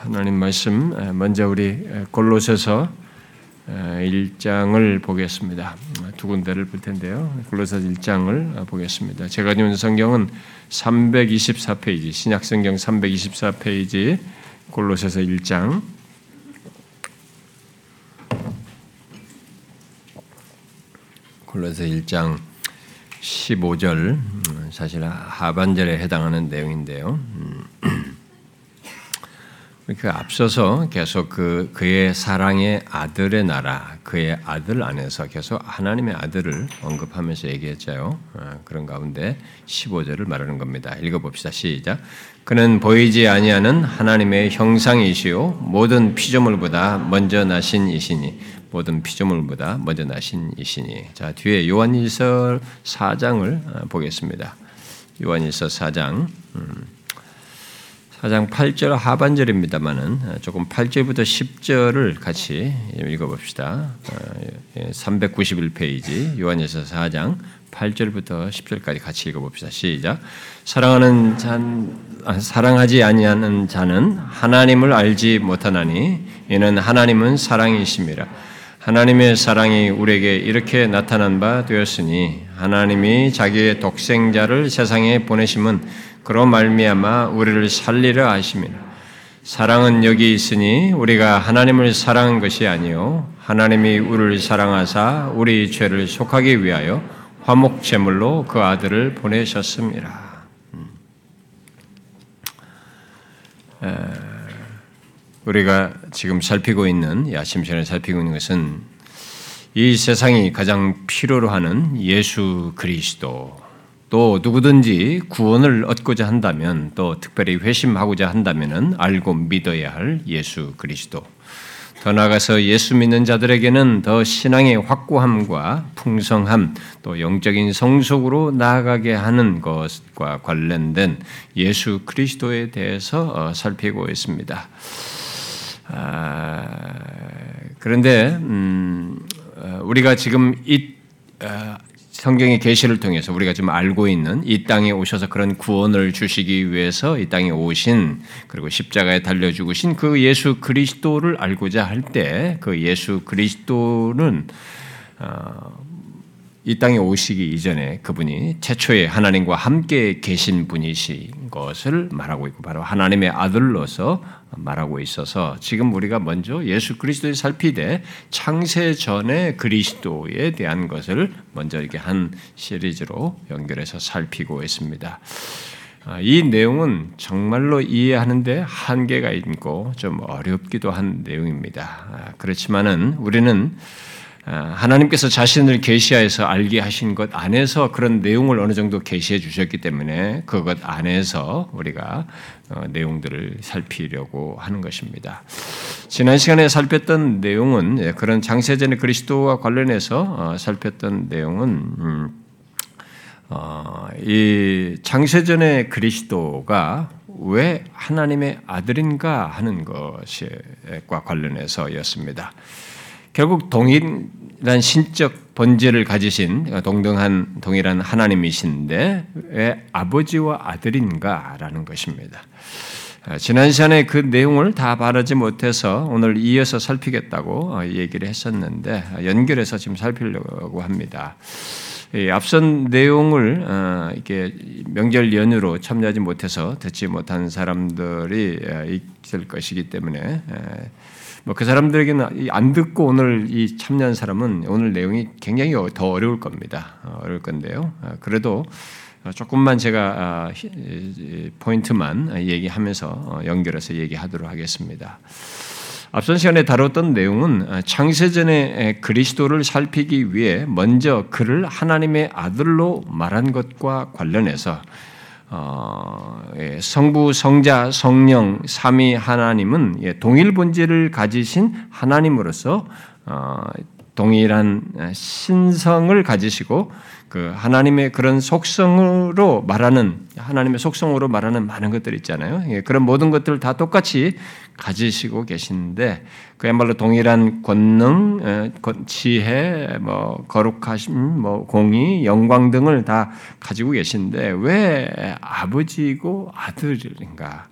하나님 말씀 먼저 우리 골로새서 1장을 보겠습니다. 두 군데를 볼 텐데요. 골로새서 1장을 보겠습니다. 제가 읽는 성경은 324페이지 신약 성경 324페이지 골로새서 1장 골로새 1장 15절 사실 하반절에 해당하는 내용인데요. 그 앞서서 계속 그 그의 사랑의 아들의 나라, 그의 아들 안에서 계속 하나님의 아들을 언급하면서 얘기했죠. 어, 그런 가운데 15절을 말하는 겁니다. 읽어봅시다. 시작. 그는 보이지 아니하는 하나님의 형상이시요 모든 피조물보다 먼저 나신 이시니 모든 피조물보다 먼저 나신 이시니. 자 뒤에 요한일서 4장을 어, 보겠습니다. 요한일서 4장. 음. 4장 8절 하반절입니다만은 조금 8절부터 10절을 같이 읽어봅시다. 391페이지 어, 예, 요한에서 4장 8절부터 10절까지 같이 읽어봅시다. 시작. 사랑하는 자, 아, 사랑하지 아니하는 자는 하나님을 알지 못하나니 이는 하나님은 사랑이심이라. 하나님의 사랑이 우리에게 이렇게 나타난 바 되었으니 하나님이 자기의 독생자를 세상에 보내심은 그로 말미암아 우리를 살리려 하심이라. 사랑은 여기 있으니 우리가 하나님을 사랑한 것이 아니요 하나님이 우리를 사랑하사 우리 죄를 속하기 위하여 화목 제물로 그 아들을 보내셨습니다. 음. 우리가 지금 살피고 있는 야심전에 살피고 있는 것은 이 세상이 가장 필요로 하는 예수 그리스도 또 누구든지 구원을 얻고자 한다면 또 특별히 회심하고자 한다면 알고 믿어야 할 예수 그리스도. 더 나아가서 예수 믿는 자들에게는 더 신앙의 확고함과 풍성함 또 영적인 성숙으로 나아가게 하는 것과 관련된 예수 그리스도에 대해서 어, 살피고 있습니다. 아, 그런데 음, 어, 우리가 지금 이 어, 성경의 계시를 통해서 우리가 지금 알고 있는 이 땅에 오셔서 그런 구원을 주시기 위해서 이 땅에 오신 그리고 십자가에 달려 죽으신 그 예수 그리스도를 알고자 할 때 그 예수 그리스도는 어, 이 땅에 오시기 이전에 그분이 최초에 하나님과 함께 계신 분이신 것을 말하고 있고 바로 하나님의 아들로서 말하고 있어서 지금 우리가 먼저 예수 그리스도를 살피되 창세 전에 그리스도에 대한 것을 먼저 이렇게 한 시리즈로 연결해서 살피고 있습니다. 아, 이 내용은 정말로 이해하는데 한계가 있고 좀 어렵기도 한 내용입니다. 아, 그렇지만은 우리는 아, 하나님께서 자신을 계시하여서 알게 하신 것 안에서 그런 내용을 어느 정도 계시해 주셨기 때문에 그것 안에서 우리가 어, 내용들을 살피려고 하는 것입니다. 지난 시간에 살폈던 내용은 예, 그런 장세전의 그리스도와 관련해서 어, 살폈던 내용은 음, 어, 이 장세전의 그리스도가 왜 하나님의 아들인가 하는 것과 관련해서였습니다. 결국 동 일한 신적 본질을 가지신 동등한 동일한 하나님이신데 왜 아버지와 아들인가라는 것입니다. 지난 시간에 그 내용을 다 바라지 못해서 오늘 이어서 살피겠다고 얘기를 했었는데 연결해서 지금 살피려고 합니다. 앞선 내용을 어, 이렇게 명절 연휴로 참여하지 못해서 듣지 못한 사람들이 있을 것이기 때문에 뭐 그 사람들에게는 안 듣고 오늘 이 참여한 사람은 오늘 내용이 굉장히 더 어려울 겁니다. 어, 어려울 건데요. 어, 그래도 조금만 제가 아, 포인트만 얘기하면서 어, 연결해서 얘기하도록 하겠습니다. 앞선 시간에 다뤘던 내용은 창세전에 그리스도를 살피기 위해 먼저 그를 하나님의 아들로 말한 것과 관련해서 어, 예, 성부, 성자, 성령, 삼위 하나님은 예, 동일 본질을 가지신 하나님으로서 어, 동일한 신성을 가지시고 그 하나님의 그런 속성으로 말하는 하나님의 속성으로 말하는 많은 것들 있잖아요. 예, 그런 모든 것들을 다 똑같이 가지시고 계시는데 그야말로 동일한 권능, 지혜, 뭐 거룩하심, 뭐 공의, 영광 등을 다 가지고 계신데 왜 아버지고 아들인가?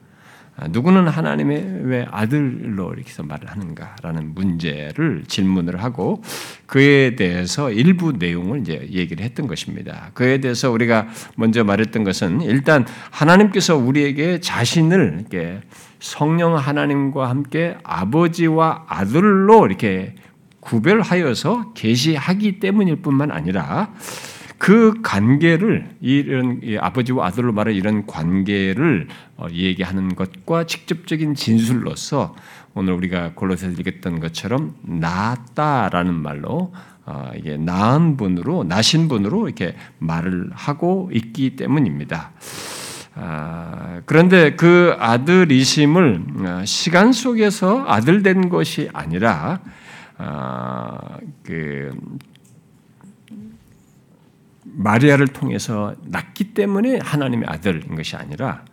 아, 누구는 하나님의 왜 아들로 이렇게 말을 하는가라는 문제를 질문을 하고 그에 대해서 일부 내용을 이제 얘기를 했던 것입니다. 그에 대해서 우리가 먼저 말했던 것은 일단 하나님께서 우리에게 자신을 이렇게 성령 하나님과 함께 아버지와 아들로 이렇게 구별하여서 계시하기 때문일 뿐만 아니라 그 관계를 이런 아버지와 아들로 말하 이런 관계를 어, 얘기하는 것과 직접적인 진술로서 오늘 우리가 골로새서 읽었던 것처럼 나았다라는 말로 어, 이게 나은 분으로 나신 분으로 이렇게 말을 하고 있기 때문입니다. 아, 그런데 그 아들이심을 어, 시간 속에서 아들 된 것이 아니라 아, 그 마리아를 통해서 낳기 때문에 하나님의 아들인 것이 아니라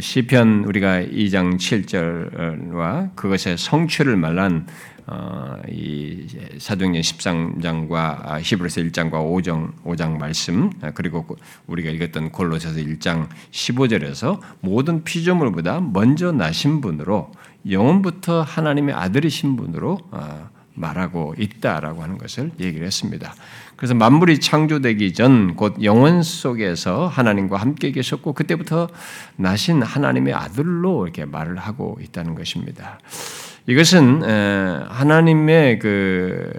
시편 우리가 2장 7절과 그것의 성취를 말한 어, 이 사도행전 13장과 히브리서 1장과 5장 5장 말씀 그리고 우리가 읽었던 골로새서 1장 15절에서 모든 피조물보다 먼저 나신 분으로 영원부터 하나님의 아들이신 분으로 어, 말하고 있다라고 하는 것을 얘기를 했습니다. 그래서 만물이 창조되기 전 곧 영원 속에서 하나님과 함께 계셨고 그때부터 나신 하나님의 아들로 이렇게 말을 하고 있다는 것입니다. 이것은 하나님의 그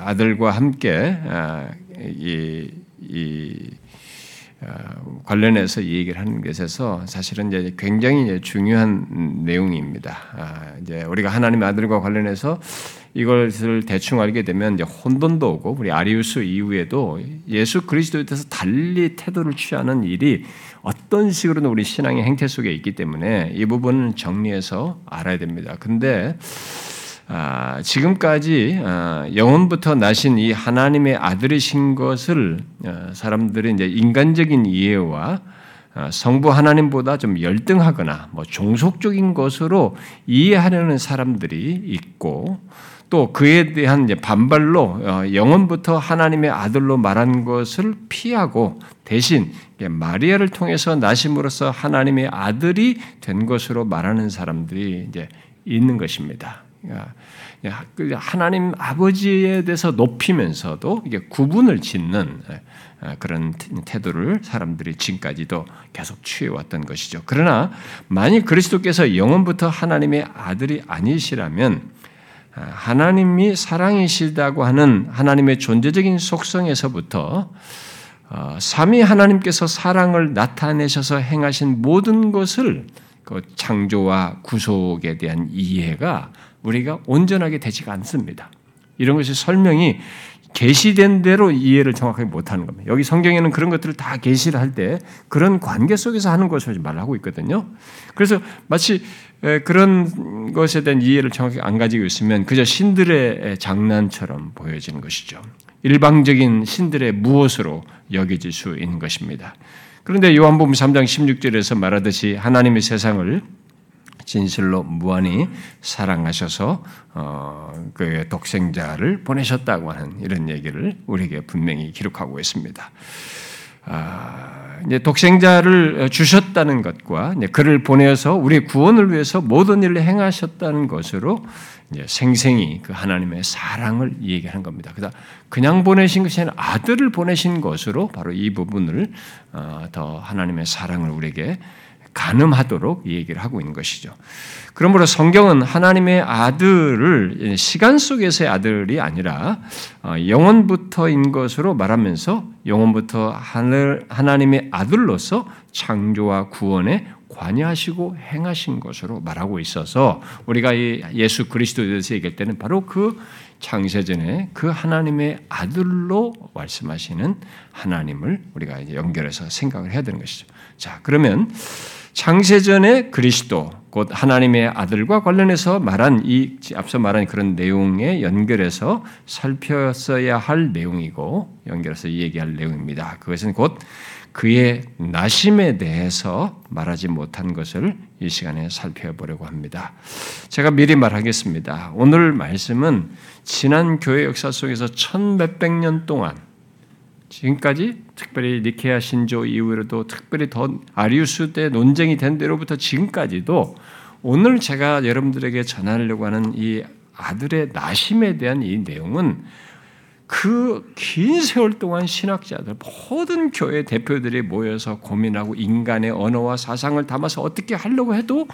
아들과 함께 아, 이, 이 어, 관련해서 얘기를 하는 것에서 사실은 이제 굉장히 중요한 내용입니다. 아, 이제 우리가 하나님의 아들과 관련해서 이것을 대충 알게 되면 이제 혼돈도 오고 우리 아리우스 이후에도 예수 그리스도에 대해서 달리 태도를 취하는 일이 어떤 식으로는 우리 신앙의 행태 속에 있기 때문에 이 부분은 정리해서 알아야 됩니다. 근데 아, 지금까지 아, 영원부터 나신 이 하나님의 아들이신 것을 아, 사람들이 이제 인간적인 이해와 아, 성부 하나님보다 좀 열등하거나 뭐 종속적인 것으로 이해하려는 사람들이 있고 또 그에 대한 반발로 어, 영원부터 하나님의 아들로 말한 것을 피하고 대신 마리아를 통해서 나심으로써 하나님의 아들이 된 것으로 말하는 사람들이 이제 있는 것입니다. 그 하나님 아버지에 대해서 높이면서도 구분을 짓는 그런 태도를 사람들이 지금까지도 계속 취해왔던 것이죠. 그러나 만일 그리스도께서 영원부터 하나님의 아들이 아니시라면 하나님이 사랑이시다고 하는 하나님의 존재적인 속성에서부터 어, 삼위 하나님께서 사랑을 나타내셔서 행하신 모든 것을 그 창조와 구속에 대한 이해가 우리가 온전하게 되지가 않습니다. 이런 것이 설명이 계시된 대로 이해를 정확하게 못하는 겁니다. 여기 성경에는 그런 것들을 다 계시를 할 때 그런 관계 속에서 하는 것을 말하고 있거든요. 그래서 마치 그런 것에 대한 이해를 정확히 안 가지고 있으면 그저 신들의 장난처럼 보여지는 것이죠. 일방적인 신들의 무엇으로 여겨질 수 있는 것입니다. 그런데 요한복음 3장 16절에서 말하듯이 하나님의 세상을 진실로 무한히 사랑하셔서 어, 그 독생자를 보내셨다고 하는 이런 얘기를 우리에게 분명히 기록하고 있습니다. 아, 이제 독생자를 주셨다는 것과 그를 보내서 우리 구원을 위해서 모든 일을 행하셨다는 것으로 생생히 그 하나님의 사랑을 얘기하는 겁니다. 그다 그냥 보내신 것이 아니라 아들을 보내신 것으로 바로 이 부분을 어, 더 하나님의 사랑을 우리에게 가늠하도록 얘기를 하고 있는 것이죠. 그러므로 성경은 하나님의 아들을 시간 속에서의 아들이 아니라 어, 영원부터인 것으로 말하면서 영원부터 하늘, 하나님의 아들로서 창조와 구원에 관여하시고 행하신 것으로 말하고 있어서 우리가 이 예수 그리스도에 대해서 얘기할 때는 바로 그 창세전에 그 하나님의 아들로 말씀하시는 하나님을 우리가 연결해서 생각을 해야 되는 것이죠. 자, 그러면 창세전의 그리스도 곧 하나님의 아들과 관련해서 말한 이 앞서 말한 그런 내용에 연결해서 살펴서야 할 내용이고 연결해서 얘기할 내용입니다. 그것은 곧 그의 나심에 대해서 말하지 못한 것을 이 시간에 살펴보려고 합니다. 제가 미리 말하겠습니다. 오늘 말씀은 지난 교회 역사 속에서 천 몇백 년 동안 지금까지 특별히 니케아 신조 이후로도 특별히 더 아리우스 때 논쟁이 된 대로부터 지금까지도 오늘 제가 여러분들에게 전하려고 하는 이 아들의 나심에 대한 이 내용은 그 긴 세월 동안 신학자들 모든 교회 대표들이 모여서 고민하고 인간의 언어와 사상을 담아서 어떻게 하려고 해도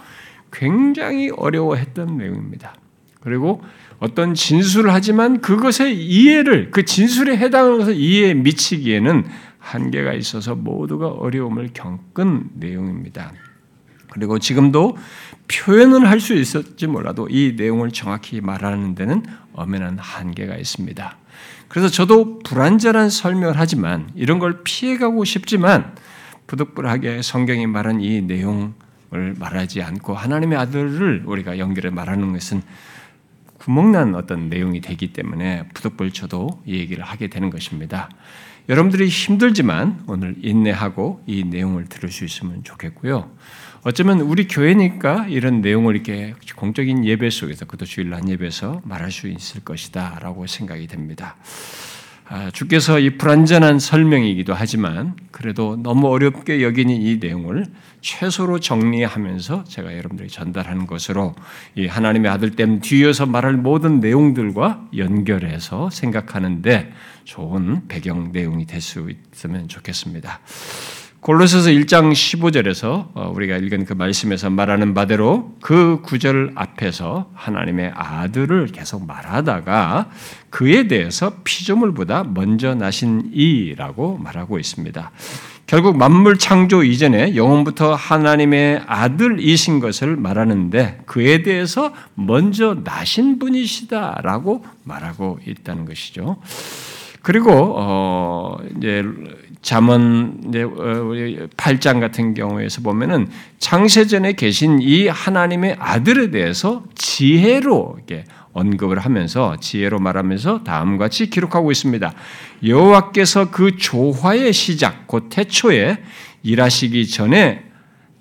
굉장히 어려워했던 내용입니다. 그리고 어떤 진술을 하지만 그것의 이해를 그 진술에 해당하는 이해에 미치기에는 한계가 있어서 모두가 어려움을 겪은 내용입니다. 그리고 지금도 표현은 할 수 있었지 몰라도 이 내용을 정확히 말하는 데는 엄연한 한계가 있습니다. 그래서 저도 불완전한 설명을 하지만 이런 걸 피해가고 싶지만 부득불하게 성경이 말한 이 내용을 말하지 않고 하나님의 아들을 우리가 연결해 말하는 것은 구멍난 어떤 내용이 되기 때문에 부득불 저도 이 얘기를 하게 되는 것입니다. 여러분들이 힘들지만 오늘 인내하고 이 내용을 들을 수 있으면 좋겠고요. 어쩌면 우리 교회니까 이런 내용을 이렇게 공적인 예배 속에서 그것도 주일날 예배에서 말할 수 있을 것이다라고 생각이 됩니다. 아, 주께서 이 불완전한 설명이기도 하지만 그래도 너무 어렵게 여기는 이 내용을 최소로 정리하면서 제가 여러분들에게 전달하는 것으로 이 하나님의 아들 땜 뒤에서 말할 모든 내용들과 연결해서 생각하는데 좋은 배경 내용이 될 수 있으면 좋겠습니다. 골로새서 1장 15절에서 어, 우리가 읽은 그 말씀에서 말하는 바대로 그 구절 앞에서 하나님의 아들을 계속 말하다가 그에 대해서 피조물보다 먼저 나신 이라고 말하고 있습니다. 결국 만물 창조 이전에 영원부터 하나님의 아들이신 것을 말하는데 그에 대해서 먼저 나신 분이시다라고 말하고 있다는 것이죠. 그리고 어 이제 잠언 이제 8장 어, 같은 경우에서 보면은 창세전에 계신 이 하나님의 아들에 대해서 지혜로 이렇게 언급을 하면서 지혜로 말하면서 다음과 같이 기록하고 있습니다. 여호와께서 그 조화의 시작 곧 태초에 일하시기 전에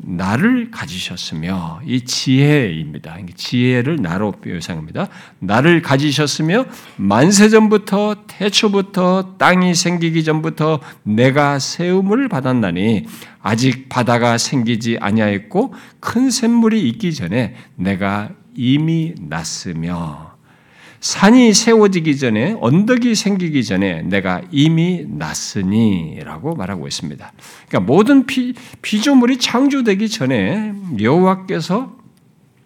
나를 가지셨으며 이 지혜입니다. 지혜를 나로 묘사합니다. 나를 가지셨으며 만세 전부터 태초부터 땅이 생기기 전부터 내가 세움을 받았나니 아직 바다가 생기지 아니하였고 큰 샘물이 있기 전에 내가 이미 났으며 산이 세워지기 전에 언덕이 생기기 전에 내가 이미 났으니라고 말하고 있습니다. 그러니까 모든 피, 피조물이 창조되기 전에 여호와께서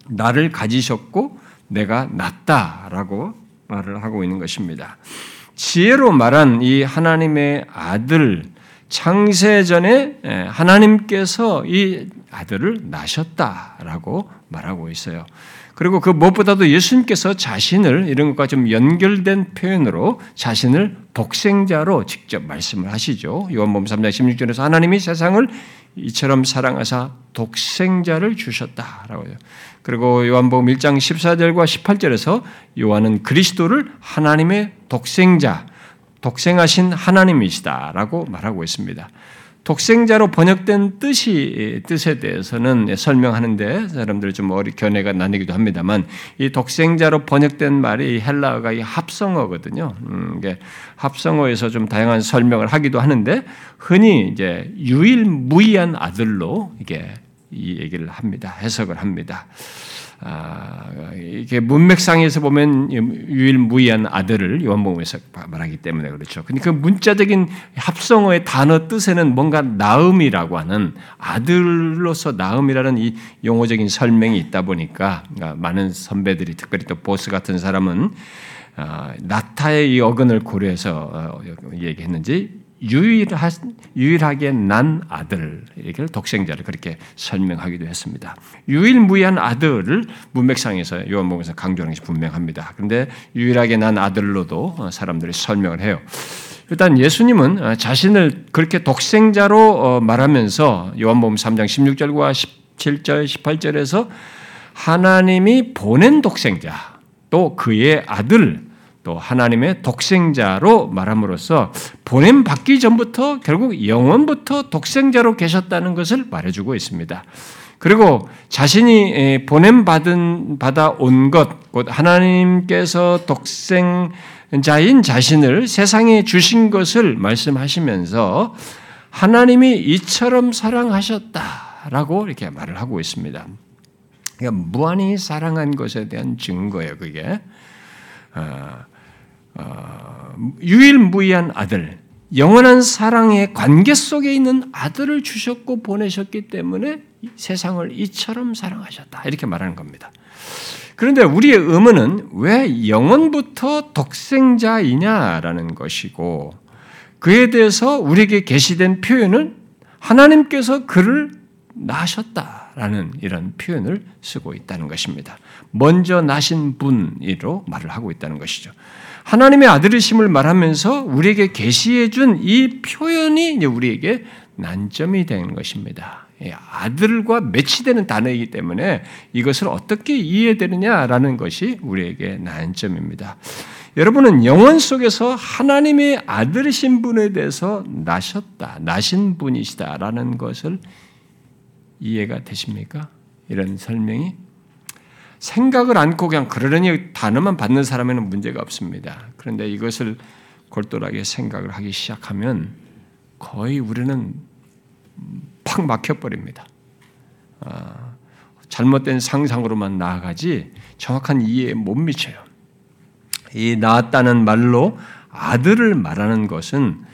나를 가지셨고 내가 났다라고 말을 하고 있는 것입니다. 지혜로 말한 이 하나님의 아들 창세 전에 하나님께서 이 아들을 낳으셨다라고 말하고 있어요. 그리고 그 무엇보다도 예수님께서 자신을 이런 것과 좀 연결된 표현으로 자신을 독생자로 직접 말씀을 하시죠. 요한복음 3장 16절에서 하나님이 세상을 이처럼 사랑하사 독생자를 주셨다라고 해요. 그리고 요한복음 1장 14절과 18절에서 요한은 그리스도를 하나님의 독생자, 독생하신 하나님이시다라고 말하고 있습니다. 독생자로 번역된 뜻이 뜻에 대해서는 설명하는데 사람들 좀 어리 견해가 나뉘기도 합니다만 이 독생자로 번역된 말이 헬라어가 이 합성어거든요. 음, 이게 합성어에서 좀 다양한 설명을 하기도 하는데 흔히 이제 유일무이한 아들로 이게 이 얘기를 합니다. 해석을 합니다. 아, 이게 문맥상에서 보면 유일무이한 아들을 요한복음에서 말하기 때문에 그렇죠. 근데 그 문자적인 합성어의 단어 뜻에는 뭔가 나음이라고 하는 아들로서 나음이라는 이 용어적인 설명이 있다 보니까 그러니까 많은 선배들이 특별히 또 보스 같은 사람은 아, 나타의 이 어근을 고려해서 어, 얘기했는지 유일하, 유일하게 난 아들, 이걸 독생자를 그렇게 설명하기도 했습니다. 유일무이한 아들을 문맥상에서 요한복음에서 강조하는 것이 분명합니다. 그런데 유일하게 난 아들로도 사람들이 설명을 해요. 일단 예수님은 자신을 그렇게 독생자로 어, 말하면서 요한복음 3장 16절과 17절, 18절에서 하나님이 보낸 독생자, 또 그의 아들, 또 하나님의 독생자로 말함으로써 보냄 받기 전부터 결국 영원부터 독생자로 계셨다는 것을 말해주고 있습니다. 그리고 자신이 보냄 받은 받아 온 것, 곧 하나님께서 독생 자인 자신을 세상에 주신 것을 말씀하시면서 하나님이 이처럼 사랑하셨다라고 이렇게 말을 하고 있습니다. 그러니까 무한히 사랑한 것에 대한 증거예요. 그게 어, 어, 유일무이한 아들, 영원한 사랑의 관계 속에 있는 아들을 주셨고 보내셨기 때문에 세상을 이처럼 사랑하셨다 이렇게 말하는 겁니다. 그런데 우리의 의문은 왜 영원부터 독생자이냐라는 것이고 그에 대해서 우리에게 게시된 표현은 하나님께서 그를 낳으셨다라는 이런 표현을 쓰고 있다는 것입니다. 먼저 나신 분으로 말을 하고 있다는 것이죠. 하나님의 아들이심을 말하면서 우리에게 계시해 준 이 표현이 우리에게 난점이 되는 것입니다. 아들과 매치되는 단어이기 때문에 이것을 어떻게 이해되느냐라는 것이 우리에게 난점입니다. 여러분은 영원 속에서 하나님의 아들이신 분에 대해서 나셨다, 나신 분이시다라는 것을 이해가 되십니까? 이런 설명이 생각을 않고 그냥 그러려니 단어만 받는 사람에는 문제가 없습니다. 그런데 이것을 골똘하게 생각을 하기 시작하면 거의 우리는 팍 막혀버립니다. 아, 잘못된 상상으로만 나아가지 정확한 이해에 못 미쳐요. 이 낳았다는 말로 아들을 말하는 것은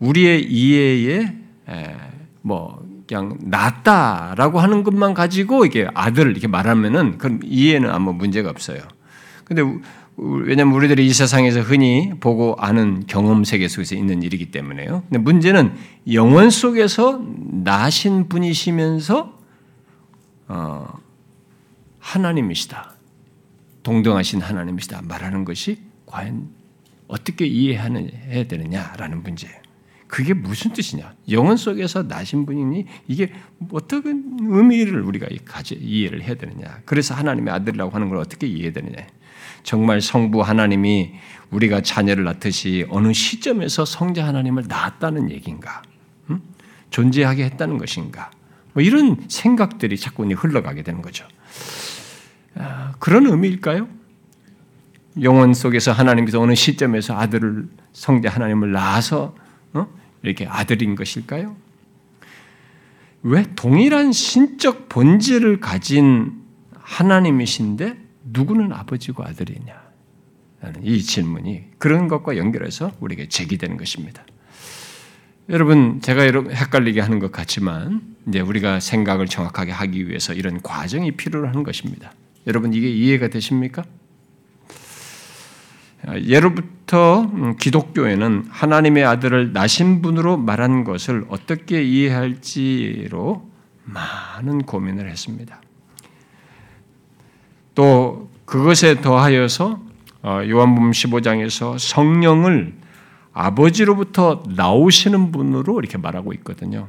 우리의 이해에 뭐 그냥 낫다라고 하는 것만 가지고 이게 아들 이렇게 말하면은 그럼 이해는 아무 문제가 없어요. 근데 왜냐면 우리들이 이 세상에서 흔히 보고 아는 경험 세계 속에서 있는 일이기 때문에요. 근데 문제는 영원 속에서 나신 분이시면서 어, 하나님이시다. 동등하신 하나님이시다. 말하는 것이 과연 어떻게 이해해야 되느냐라는 문제예요. 그게 무슨 뜻이냐? 영혼 속에서 나신 분이니 이게 어떤 의미를 우리가 가지 이해를 해야 되느냐? 그래서 하나님의 아들이라고 하는 걸 어떻게 이해해야 되느냐? 정말 성부 하나님이 우리가 자녀를 낳듯이 어느 시점에서 성자 하나님을 낳았다는 얘기인가? 음? 존재하게 했다는 것인가? 뭐 이런 생각들이 자꾸 흘러가게 되는 거죠. 아, 그런 의미일까요? 영혼 속에서 하나님께서 어느 시점에서 아들을 성자 하나님을 낳아서 어? 이렇게 아들인 것일까요? 왜 동일한 신적 본질을 가진 하나님이신데 누구는 아버지고 아들이냐? 라는 이 질문이 그런 것과 연결해서 우리에게 제기되는 것입니다. 여러분, 제가 헷갈리게 하는 것 같지만, 이제 우리가 생각을 정확하게 하기 위해서 이런 과정이 필요로 하 것입니다. 여러분, 이게 이해가 되십니까? 예로부터 음, 기독교에는 하나님의 아들을 나신 분으로 말한 것을 어떻게 이해할지로 많은 고민을 했습니다. 또 그것에 더하여서 어, 요한복음 15장에서 성령을 아버지로부터 나오시는 분으로 이렇게 말하고 있거든요.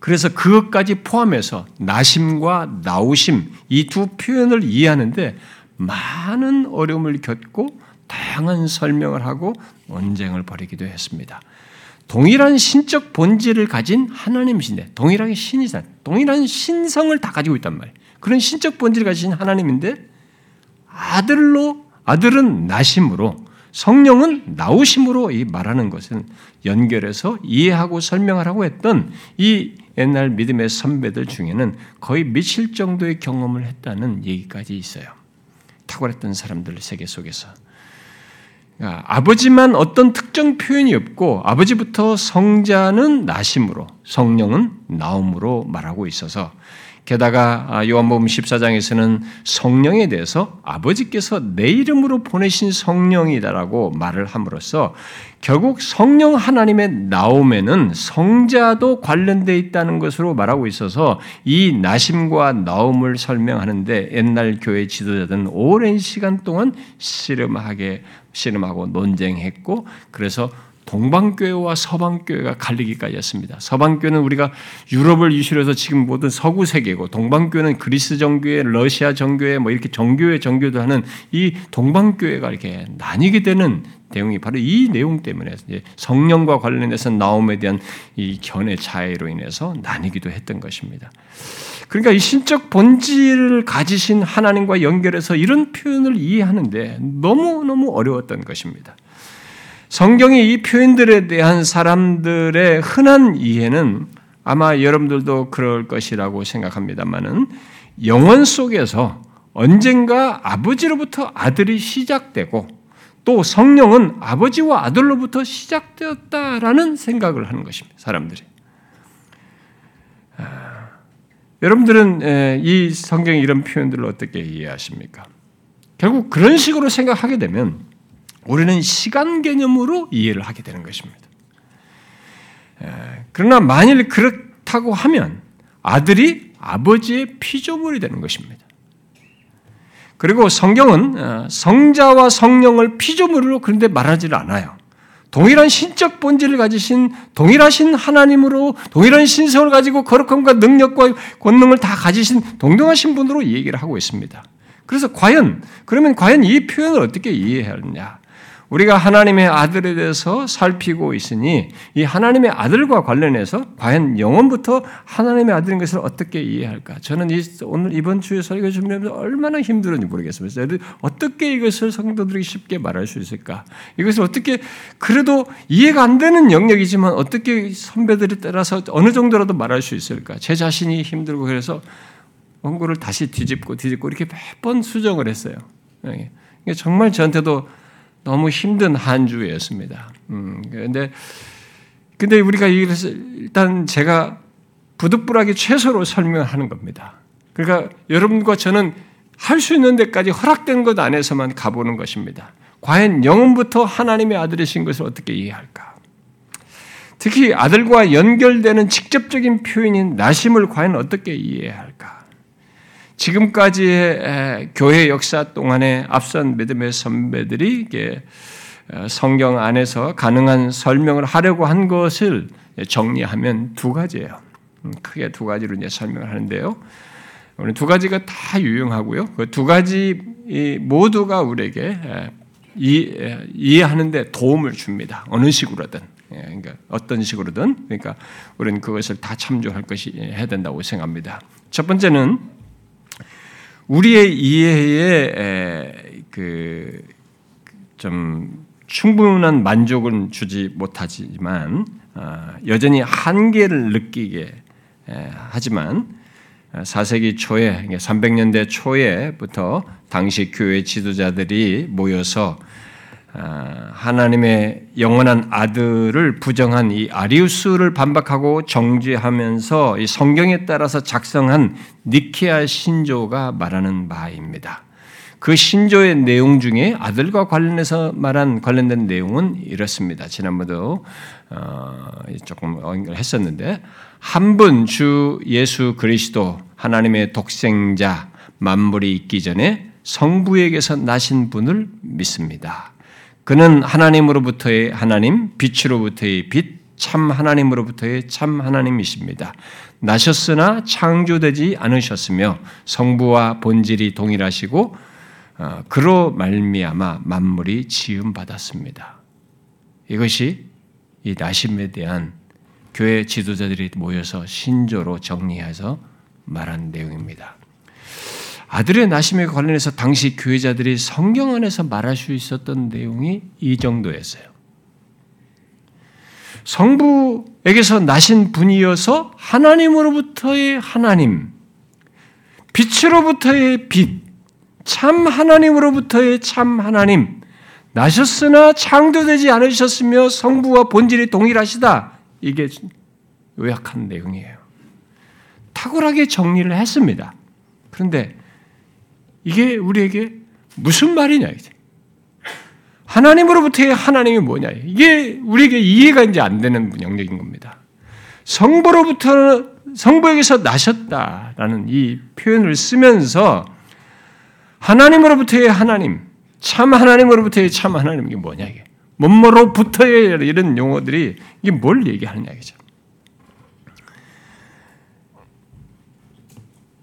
그래서 그것까지 포함해서 나심과 나오심 이 두 표현을 이해하는데 많은 어려움을 겪고 다양한 설명을 하고 논쟁을 벌이기도 했습니다. 동일한 신적 본질을 가진 하나님이신데 동일하게 신이잖 동일한 신성을 다 가지고 있단 말이에요. 그런 신적 본질을 가진 하나님인데 아들로 아들은 나심으로 성령은 나오심으로 이 말하는 것은 연결해서 이해하고 설명하라고 했던 이 옛날 믿음의 선배들 중에는 거의 미칠 정도의 경험을 했다는 얘기까지 있어요. 탁월했던 사람들 세계 속에서 아, 아버지만 어떤 특정 표현이 없고 아버지부터 성자는 나심으로 성령은 나옴으로 말하고 있어서 게다가 아, 요한복음 14장에서는 성령에 대해서 아버지께서 내 이름으로 보내신 성령이다라고 말을 함으로써 결국 성령 하나님의 나옴에는 성자도 관련되어 있다는 것으로 말하고 있어서 이 나심과 나옴을 설명하는데 옛날 교회 지도자들은 오랜 시간 동안 씨름하게 씨름하고 논쟁했고 그래서 동방교회와 서방교회가 갈리기까지 했습니다. 서방교회는 우리가 유럽을 이슈로 해서 지금 모든 서구 세계고, 동방교회는 그리스 정교회, 러시아 정교회, 뭐 이렇게 정교회, 정교도 하는 이 동방교회가 이렇게 나뉘게 되는 내용이 바로 이 내용 때문에 성령과 관련해서 나옴에 대한 이 견해 차이로 인해서 나뉘기도 했던 것입니다. 그러니까 이 신적 본질을 가지신 하나님과 연결해서 이런 표현을 이해하는데 너무너무 어려웠던 것입니다. 성경이 이 표현들에 대한 사람들의 흔한 이해는 아마 여러분들도 그럴 것이라고 생각합니다만은 영원 속에서 언젠가 아버지로부터 아들이 시작되고 또 성령은 아버지와 아들로부터 시작되었다라는 생각을 하는 것입니다. 사람들이. 아, 여러분들은 이 성경의 이런 표현들을 어떻게 이해하십니까? 결국 그런 식으로 생각하게 되면 우리는 시간 개념으로 이해를 하게 되는 것입니다. 그러나 만일 그렇다고 하면 아들이 아버지의 피조물이 되는 것입니다. 그리고 성경은 어, 성자와 성령을 피조물로 그런데 말하지 않아요. 동일한 신적 본질을 가지신 동일하신 하나님으로 동일한 신성을 가지고 거룩함과 능력과 권능을 다 가지신 동등하신 분으로 얘기를 하고 있습니다. 그래서 과연 그러면 과연 이 표현을 어떻게 이해해야 하느냐? 우리가 하나님의 아들에 대해서 살피고 있으니 이 하나님의 아들과 관련해서 과연 영원부터 하나님의 아들인 것을 어떻게 이해할까? 저는 이, 오늘 이번 주에 설교 준비하면서 얼마나 힘들었는지 모르겠습니다. 어떻게 이것을 성도들이 쉽게 말할 수 있을까? 이것을 어떻게 그래도 이해가 안 되는 영역이지만 어떻게 선배들이 따라서 어느 정도라도 말할 수 있을까? 제 자신이 힘들고 그래서 원고를 다시 뒤집고 뒤집고 이렇게 몇 번 수정을 했어요. 정말 저한테도 너무 힘든 한 주였습니다. 음, 근데, 근데 우리가 일단 제가 부득불하게 최소로 설명하는 겁니다. 그러니까 여러분과 저는 할 수 있는 데까지 허락된 것 안에서만 가보는 것입니다. 과연 영혼부터 하나님의 아들이신 것을 어떻게 이해할까? 특히 아들과 연결되는 직접적인 표현인 나심을 과연 어떻게 이해할까? 지금까지의 교회 역사 동안에 앞선 믿음의 선배들이 어, 성경 안에서 가능한 설명을 하려고 한 것을 정리하면 두 가지예요. 음, 크게 두 가지로 이제 설명을 하는데요. 오늘 두 가지가 다 유용하고요. 그 두 가지 모두가 우리에게 이해하는데 도움을 줍니다. 어느 식으로든. 예, 그러니까 어떤 식으로든. 그러니까 우리는 그것을 다 참조할 것이 해야 된다고 생각합니다. 첫 번째는 우리의 이해에 그 좀 충분한 만족은 주지 못하지만 아, 여전히 한계를 느끼게 하지만 4세기 초에 300년대 초에부터 당시 교회 지도자들이 모여서 아, 하나님의 영원한 아들을 부정한 이 아리우스를 반박하고 정죄하면서 이 성경에 따라서 작성한 니케아 신조가 말하는 바입니다. 그 신조의 내용 중에 아들과 관련해서 말한 관련된 내용은 이렇습니다. 지난번도 어, 조금 했었는데 한 분 주 예수 그리스도 하나님의 독생자 만물이 있기 전에 성부에게서 나신 분을 믿습니다. 그는 하나님으로부터의 하나님, 빛으로부터의 빛, 참 하나님으로부터의 참 하나님이십니다. 나셨으나 창조되지 않으셨으며 성부와 본질이 동일하시고 어, 그로 말미암아 만물이 지음 받았습니다. 이것이 이 나심에 대한 교회 지도자들이 모여서 신조로 정리해서 말한 내용입니다. 아들의 나심에 관련해서 당시 교회자들이 성경 안에서 말할 수 있었던 내용이 이 정도였어요. 성부에게서 나신 분이어서 하나님으로부터의 하나님, 빛으로부터의 빛, 참 하나님으로부터의 참 하나님, 나셨으나 창조되지 않으셨으며 성부와 본질이 동일하시다. 이게 요약한 내용이에요. 탁월하게 정리를 했습니다. 그런데 이게 우리에게 무슨 말이냐 이제. 하나님으로부터의 하나님이 뭐냐 이게 우리에게 이해가 이제 안 되는 영역인 겁니다. 성부로부터 성부에게서 나셨다라는 이 표현을 쓰면서 하나님으로부터의 하나님, 참 하나님으로부터의 참 하나님 이게 뭐냐 이게 뭐뭐로부터의 이런 용어들이 이게 뭘 얘기하느냐 이죠.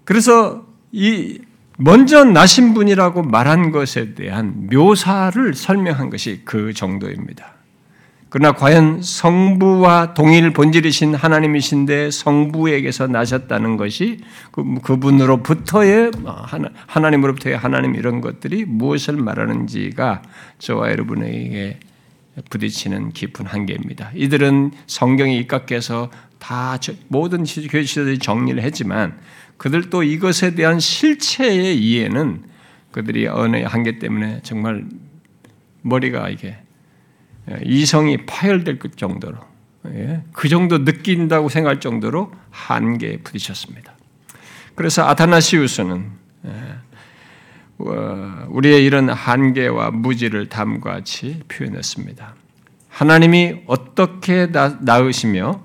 그래서 이 먼저 나신 분이라고 말한 것에 대한 묘사를 설명한 것이 그 정도입니다. 그러나 과연 성부와 동일 본질이신 하나님이신데 성부에게서 나셨다는 것이 그, 그분으로부터의 하나 님으로부터의 하나님 이런 것들이 무엇을 말하는지가 저와 여러분에게 부딪히는 깊은 한계입니다. 이들은 성경에 입각해서 다 모든 교회 시대들이 정리를 했지만 그들도 이것에 대한 실체의 이해는 그들이 언어의 한계 때문에 정말 머리가 이게 예, 이성이 파열될 정도로 예, 그 정도 느낀다고 생각할 정도로 한계에 부딪혔습니다. 그래서 아타나시우스는 예, 우리의 이런 한계와 무지를 다음과 같이 표현했습니다. 하나님이 어떻게 낳으시며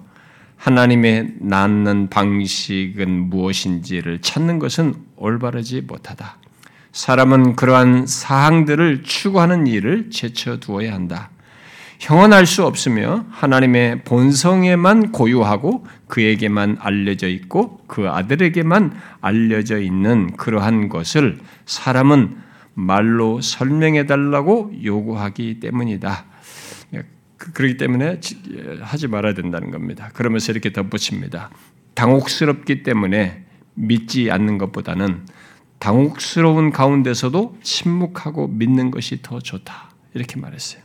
하나님의 낳는 방식은 무엇인지를 찾는 것은 올바르지 못하다. 사람은 그러한 사항들을 추구하는 일을 제쳐두어야 한다. 형언할 수 없으며 하나님의 본성에만 고유하고 그에게만 알려져 있고 그 아들에게만 알려져 있는 그러한 것을 사람은 말로 설명해 달라고 요구하기 때문이다. 그, 그렇기 때문에 하지 말아야 된다는 겁니다. 그러면서 이렇게 덧붙입니다. 당혹스럽기 때문에 믿지 않는 것보다는 당혹스러운 가운데서도 침묵하고 믿는 것이 더 좋다. 이렇게 말했어요.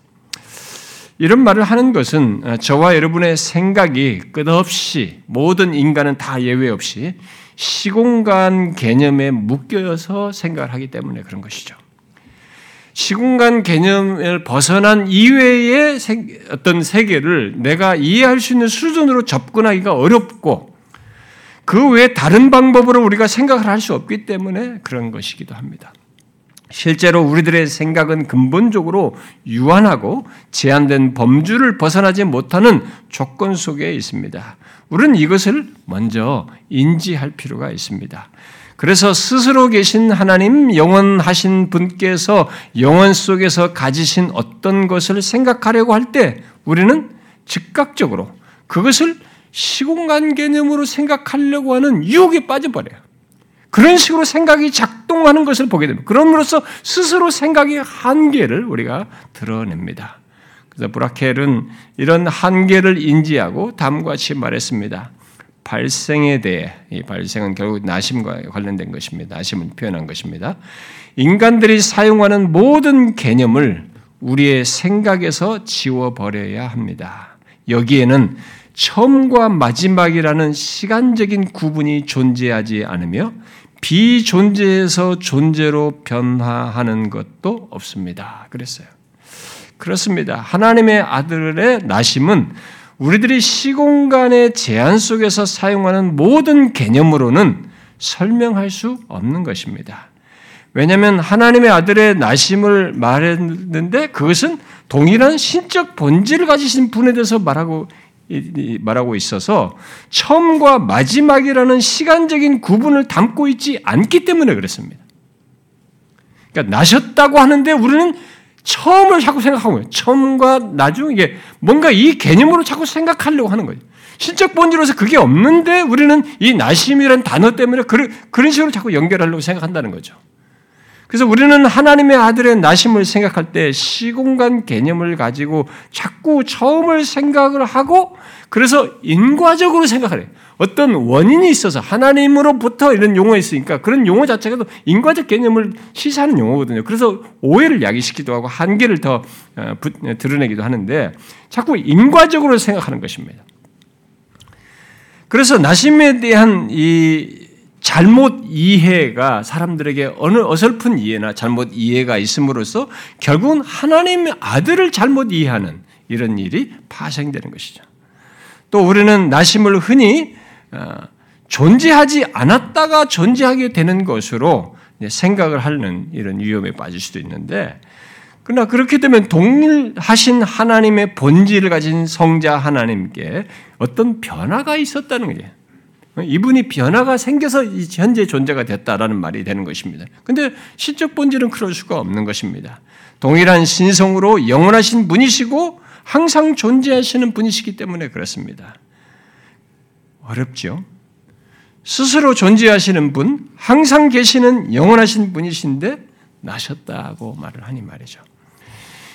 이런 말을 하는 것은 어, 저와 여러분의 생각이 끝없이 모든 인간은 다 예외 없이 시공간 개념에 묶여서 생각을 하기 때문에 그런 것이죠. 시공간 개념을 벗어난 이외의 어떤 세계를 내가 이해할 수 있는 수준으로 접근하기가 어렵고 그 외에 다른 방법으로 우리가 생각을 할 수 없기 때문에 그런 것이기도 합니다. 실제로 우리들의 생각은 근본적으로 유한하고 제한된 범주를 벗어나지 못하는 조건 속에 있습니다. 우리는 이것을 먼저 인지할 필요가 있습니다. 그래서 스스로 계신 하나님 영원하신 분께서 영원 속에서 가지신 어떤 것을 생각하려고 할 때 우리는 즉각적으로 그것을 시공간 개념으로 생각하려고 하는 유혹에 빠져버려요. 그런 식으로 생각이 작동하는 것을 보게 됩니다. 그럼으로써 스스로 생각의 한계를 우리가 드러냅니다. 그래서 브라켈은 이런 한계를 인지하고 다음과 같이 말했습니다. 발생에 대해 이 발생은 결국 나심과 관련된 것입니다. 나심을 표현한 것입니다. 인간들이 사용하는 모든 개념을 우리의 생각에서 지워버려야 합니다. 여기에는 처음과 마지막이라는 시간적인 구분이 존재하지 않으며 비존재에서 존재로 변화하는 것도 없습니다. 그랬어요. 그렇습니다. 하나님의 아들의 나심은 우리들이 시공간의 제한 속에서 사용하는 모든 개념으로는 설명할 수 없는 것입니다. 왜냐하면 하나님의 아들의 나심을 말했는데 그것은 동일한 신적 본질을 가지신 분에 대해서 말하고 말하고 있어서 처음과 마지막이라는 시간적인 구분을 담고 있지 않기 때문에 그렇습니다. 그러니까 나셨다고 하는데 우리는 처음을 자꾸 생각하고. 처음과 나중 이게 뭔가 이 개념으로 자꾸 생각하려고 하는 거예요. 신적 본질로서 그게 없는데 우리는 이 나심이라는 단어 때문에 그런 식으로 자꾸 연결하려고 생각한다는 거죠. 그래서 우리는 하나님의 아들의 나심을 생각할 때 시공간 개념을 가지고 자꾸 처음을 생각을 하고 그래서 인과적으로 생각하래. 어떤 원인이 있어서 하나님으로부터 이런 용어가 있으니까 그런 용어 자체가 인과적 개념을 시사하는 용어거든요. 그래서 오해를 야기시키기도 하고 한계를 더 어, 드러내기도 하는데 자꾸 인과적으로 생각하는 것입니다. 그래서 나심에 대한 이 잘못 이해가 사람들에게 어느 어설픈 이해나 잘못 이해가 있음으로써 결국은 하나님의 아들을 잘못 이해하는 이런 일이 파생되는 것이죠. 또 우리는 나심을 흔히 어, 존재하지 않았다가 존재하게 되는 것으로 생각을 하는 이런 위험에 빠질 수도 있는데 그러나 그렇게 되면 동일하신 하나님의 본질을 가진 성자 하나님께 어떤 변화가 있었다는 거예요. 이분이 변화가 생겨서 현재 존재가 됐다라는 말이 되는 것입니다. 근데 실적 본질은 그럴 수가 없는 것입니다. 동일한 신성으로 영원하신 분이시고 항상 존재하시는 분이시기 때문에 그렇습니다. 어렵죠? 스스로 존재하시는 분, 항상 계시는 영원하신 분이신데 나셨다고 말을 하니 말이죠.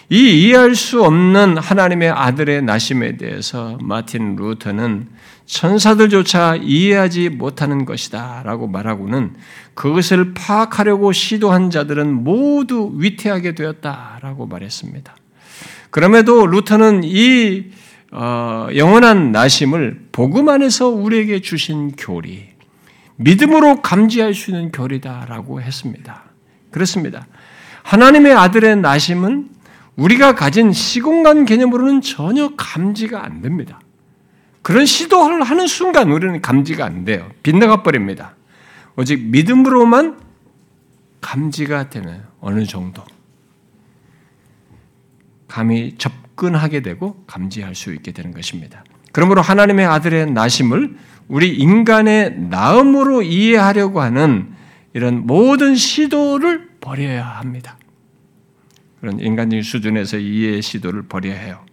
이 이해할 수 없는 하나님의 아들의 나심에 대해서 마틴 루터는 천사들조차 이해하지 못하는 것이다 라고 말하고는 그것을 파악하려고 시도한 자들은 모두 위태하게 되었다 라고 말했습니다. 그럼에도 루터는 이 어, 영원한 나심을 복음 안에서 우리에게 주신 교리, 믿음으로 감지할 수 있는 교리다라고 했습니다. 그렇습니다. 하나님의 아들의 나심은 우리가 가진 시공간 개념으로는 전혀 감지가 안 됩니다. 그런 시도를 하는 순간 우리는 감지가 안 돼요. 빗나가 버립니다. 오직 믿음으로만 감지가 되는 어느 정도. 감히 접근하게 되고 감지할 수 있게 되는 것입니다. 그러므로 하나님의 아들의 나심을 우리 인간의 나음으로 이해하려고 하는 이런 모든 시도를 버려야 합니다. 그런 인간적인 수준에서 이해의 시도를 버려야 해요.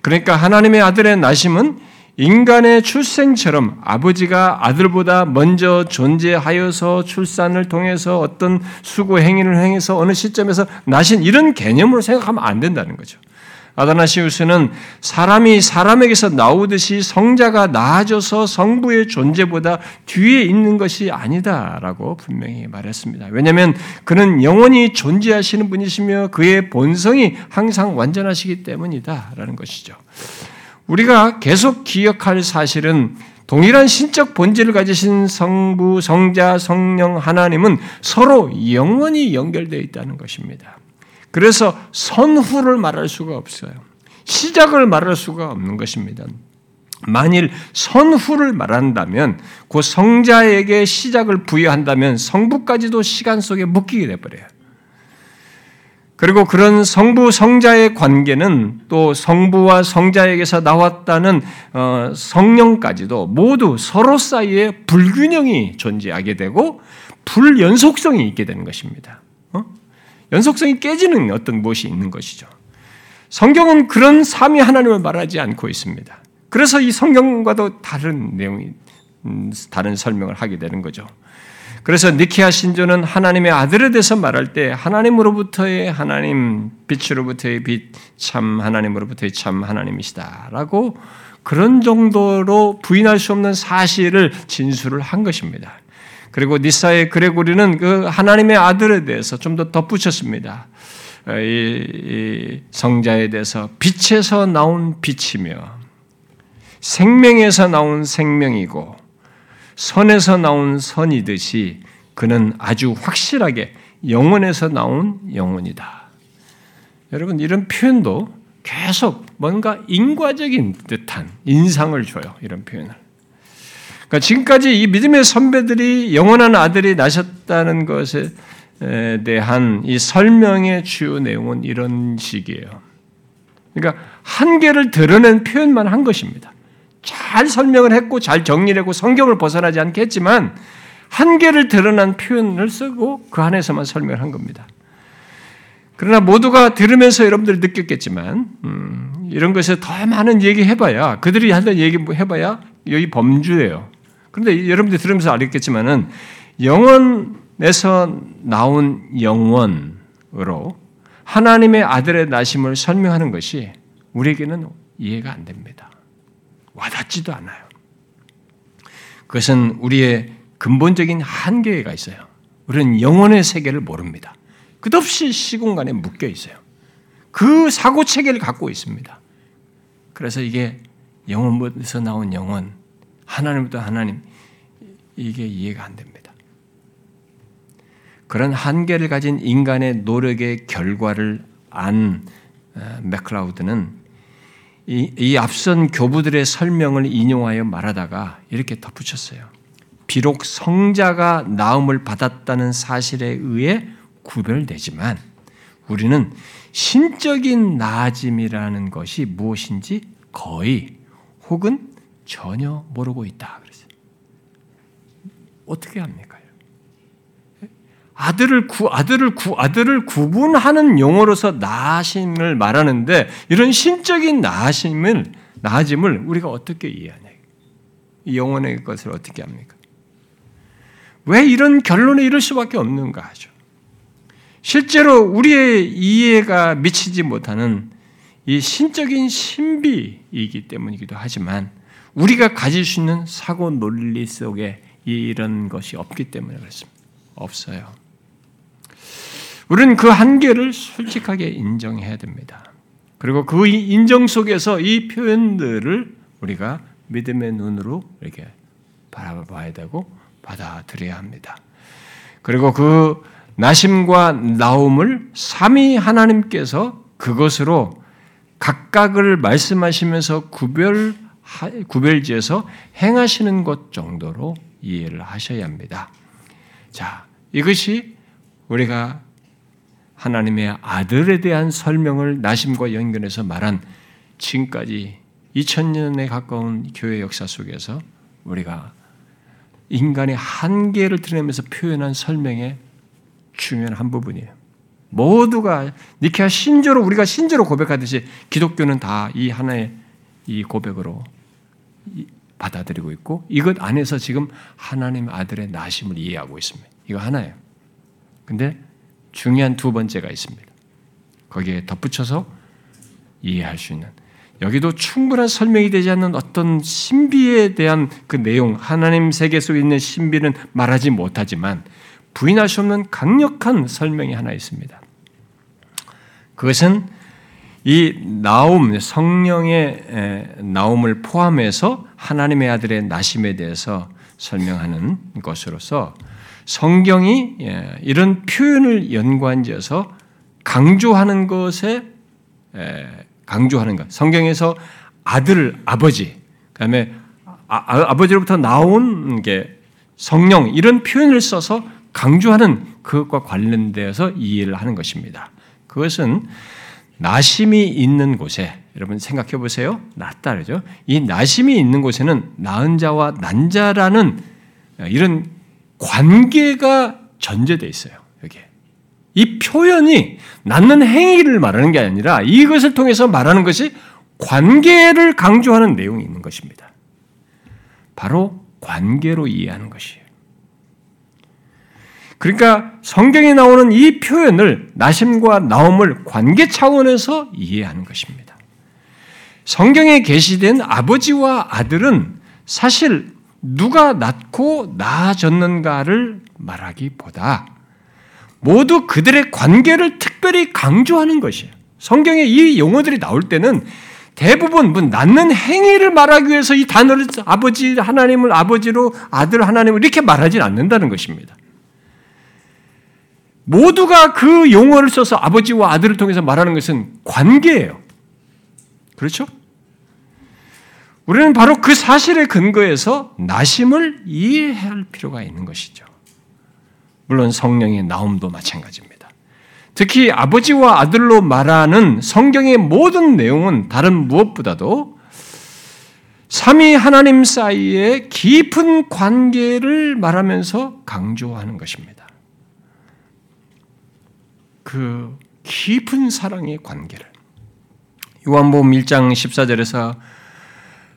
그러니까 하나님의 아들의 나심은 인간의 출생처럼 아버지가 아들보다 먼저 존재하여서 출산을 통해서 어떤 수고 행위를 행해서 어느 시점에서 나신 이런 개념으로 생각하면 안 된다는 거죠. 아다나시우스는 사람이 사람에게서 나오듯이 성자가 나아져서 성부의 존재보다 뒤에 있는 것이 아니다라고 분명히 말했습니다. 왜냐하면 그는 영원히 존재하시는 분이시며 그의 본성이 항상 완전하시기 때문이다라는 것이죠. 우리가 계속 기억할 사실은 동일한 신적 본질을 가지신 성부, 성자, 성령 하나님은 서로 영원히 연결되어 있다는 것입니다. 그래서 선후를 말할 수가 없어요. 시작을 말할 수가 없는 것입니다. 만일 선후를 말한다면 그 성자에게 시작을 부여한다면 성부까지도 시간 속에 묶이게 돼 버려요. 그리고 그런 성부 성자의 관계는 또 성부와 성자에게서 나왔다는 어, 성령까지도 모두 서로 사이에 불균형이 존재하게 되고 불연속성이 있게 되는 것입니다. 연속성이 깨지는 어떤 무엇이 있는 것이죠. 성경은 그런 삼위 하나님을 말하지 않고 있습니다. 그래서 이 성경과도 다른 내용이 음, 다른 설명을 하게 되는 거죠. 그래서 니케아 신조는 하나님의 아들에 대해서 말할 때 하나님으로부터의 하나님, 빛으로부터의 빛, 참 하나님으로부터의 참 하나님이시다라고 그런 정도로 부인할 수 없는 사실을 진술을 한 것입니다. 그리고 니사의 그레고리는 그 하나님의 아들에 대해서 좀 더 덧붙였습니다. 이, 이 성자에 대해서 빛에서 나온 빛이며 생명에서 나온 생명이고 선에서 나온 선이듯이 그는 아주 확실하게 영혼에서 나온 영혼이다. 여러분 이런 표현도 계속 뭔가 인과적인 듯한 인상을 줘요. 이런 표현을. 그러니까 지금까지 이 믿음의 선배들이 영원한 아들이 나셨다는 것에 대한 이 설명의 주요 내용은 이런 식이에요. 그러니까 한계를 드러낸 표현만 한 것입니다. 잘 설명을 했고 잘 정리를 했고 성경을 벗어나지 않겠지만 한계를 드러난 표현을 쓰고 그 안에서만 설명을 한 겁니다. 그러나 모두가 들으면서 여러분들이 느꼈겠지만 음, 이런 것에 더 많은 얘기 해봐야 그들이 하던 얘기 해봐야 여기 범주예요. 그런데 여러분들이 들으면서 알겠지만은 영원에서 나온 영원으로 하나님의 아들의 나심을 설명하는 것이 우리에게는 이해가 안 됩니다. 와닿지도 않아요. 그것은 우리의 근본적인 한계가 있어요. 우리는 영혼의 세계를 모릅니다. 끝없이 시공간에 묶여 있어요. 그 사고 체계를 갖고 있습니다. 그래서 이게 영혼에서 나온 영혼, 하나님부터 하나님 이게 이해가 안 됩니다. 그런 한계를 가진 인간의 노력의 결과를 안 어, 맥클라우드는 이, 이 앞선 교부들의 설명을 인용하여 말하다가 이렇게 덧붙였어요. 비록 성자가 나음을 받았다는 사실에 의해 구별되지만 우리는 신적인 나아짐이라는 것이 무엇인지 거의 혹은 전혀 모르고 있다. 그랬어요. 어떻게 합니까? 아들을 구 아들을 구 아들을 구분하는 용어로서 나아심을 말하는데 이런 신적인 나아심을 나아짐을 우리가 어떻게 이해하냐? 이 영혼의 것을 어떻게 합니까? 왜 이런 결론에 이를 수밖에 없는가 하죠. 실제로 우리의 이해가 미치지 못하는 이 신적인 신비이기 때문이기도 하지만 우리가 가질 수 있는 사고 논리 속에 이런 것이 없기 때문에 그렇습니다. 없어요. 우리는 그 한계를 솔직하게 인정해야 됩니다. 그리고 그 인정 속에서 이 표현들을 우리가 믿음의 눈으로 이렇게 바라봐야 되고 받아들여야 합니다. 그리고 그 나심과 나옴을 삼위 하나님께서 그것으로 각각을 말씀하시면서 구별 구별지에서 행하시는 것 정도로 이해를 하셔야 합니다. 자, 이것이 우리가 하나님의 아들에 대한 설명을 나심과 연결해서 말한 지금까지 2000년에 가까운 교회 역사 속에서 우리가 인간의 한계를 드러내면서 표현한 설명의 중요한 한 부분이에요. 모두가 니케아 신조로 우리가 신조로 고백하듯이 기독교는 다 이 하나의 이 고백으로 받아들이고 있고 이것 안에서 지금 하나님 아들의 나심을 이해하고 있습니다. 이거 하나예요. 근데 중요한 두 번째가 있습니다. 거기에 덧붙여서 이해할 수 있는 여기도 충분한 설명이 되지 않는 어떤 신비에 대한 그 내용, 하나님 세계 속에 있는 신비는 말하지 못하지만 부인할 수 없는 강력한 설명이 하나 있습니다. 그것은 이 나옴, 성령의 나옴을 포함해서 하나님의 아들의 나심에 대해서 설명하는 것으로서 성경이 예, 이런 표현을 연관지어서 강조하는 것에 강조하는 것. 성경에서 아들, 아버지, 그다음에 아, 버지로부터 나온 게 성령 이런 표현을 써서 강조하는 그것과 관련되어서 이해를 하는 것입니다. 그것은 나심이 있는 곳에 여러분 생각해 보세요. 낫다 그러죠. 이 나심이 있는 곳에는 나은 자와 난 자라는 이런 관계가 전제되어 있어요. 여기에. 이 표현이 낳는 행위를 말하는 게 아니라 이것을 통해서 말하는 것이 관계를 강조하는 내용이 있는 것입니다. 바로 관계로 이해하는 것이에요. 그러니까 성경에 나오는 이 표현을 나심과 나옴을 관계 차원에서 이해하는 것입니다. 성경에 게시된 아버지와 아들은 사실 누가 낳고 낳아졌는가를 말하기보다 모두 그들의 관계를 특별히 강조하는 것이에요. 성경에 이 용어들이 나올 때는 대부분 뭐 낳는 행위를 말하기 위해서 이 단어를 아버지 하나님을 아버지로 아들 하나님을 이렇게 말하지 않는다는 것입니다. 모두가 그 용어를 써서 아버지와 아들을 통해서 말하는 것은 관계예요. 그렇죠? 우리는 바로 그 사실에 근거해서 나심을 이해할 필요가 있는 것이죠. 물론 성령의 나옴도 마찬가지입니다. 특히 아버지와 아들로 말하는 성경의 모든 내용은 다른 무엇보다도 삼위 하나님 사이의 깊은 관계를 말하면서 강조하는 것입니다. 그 깊은 사랑의 관계를 요한복음 1장 14절에서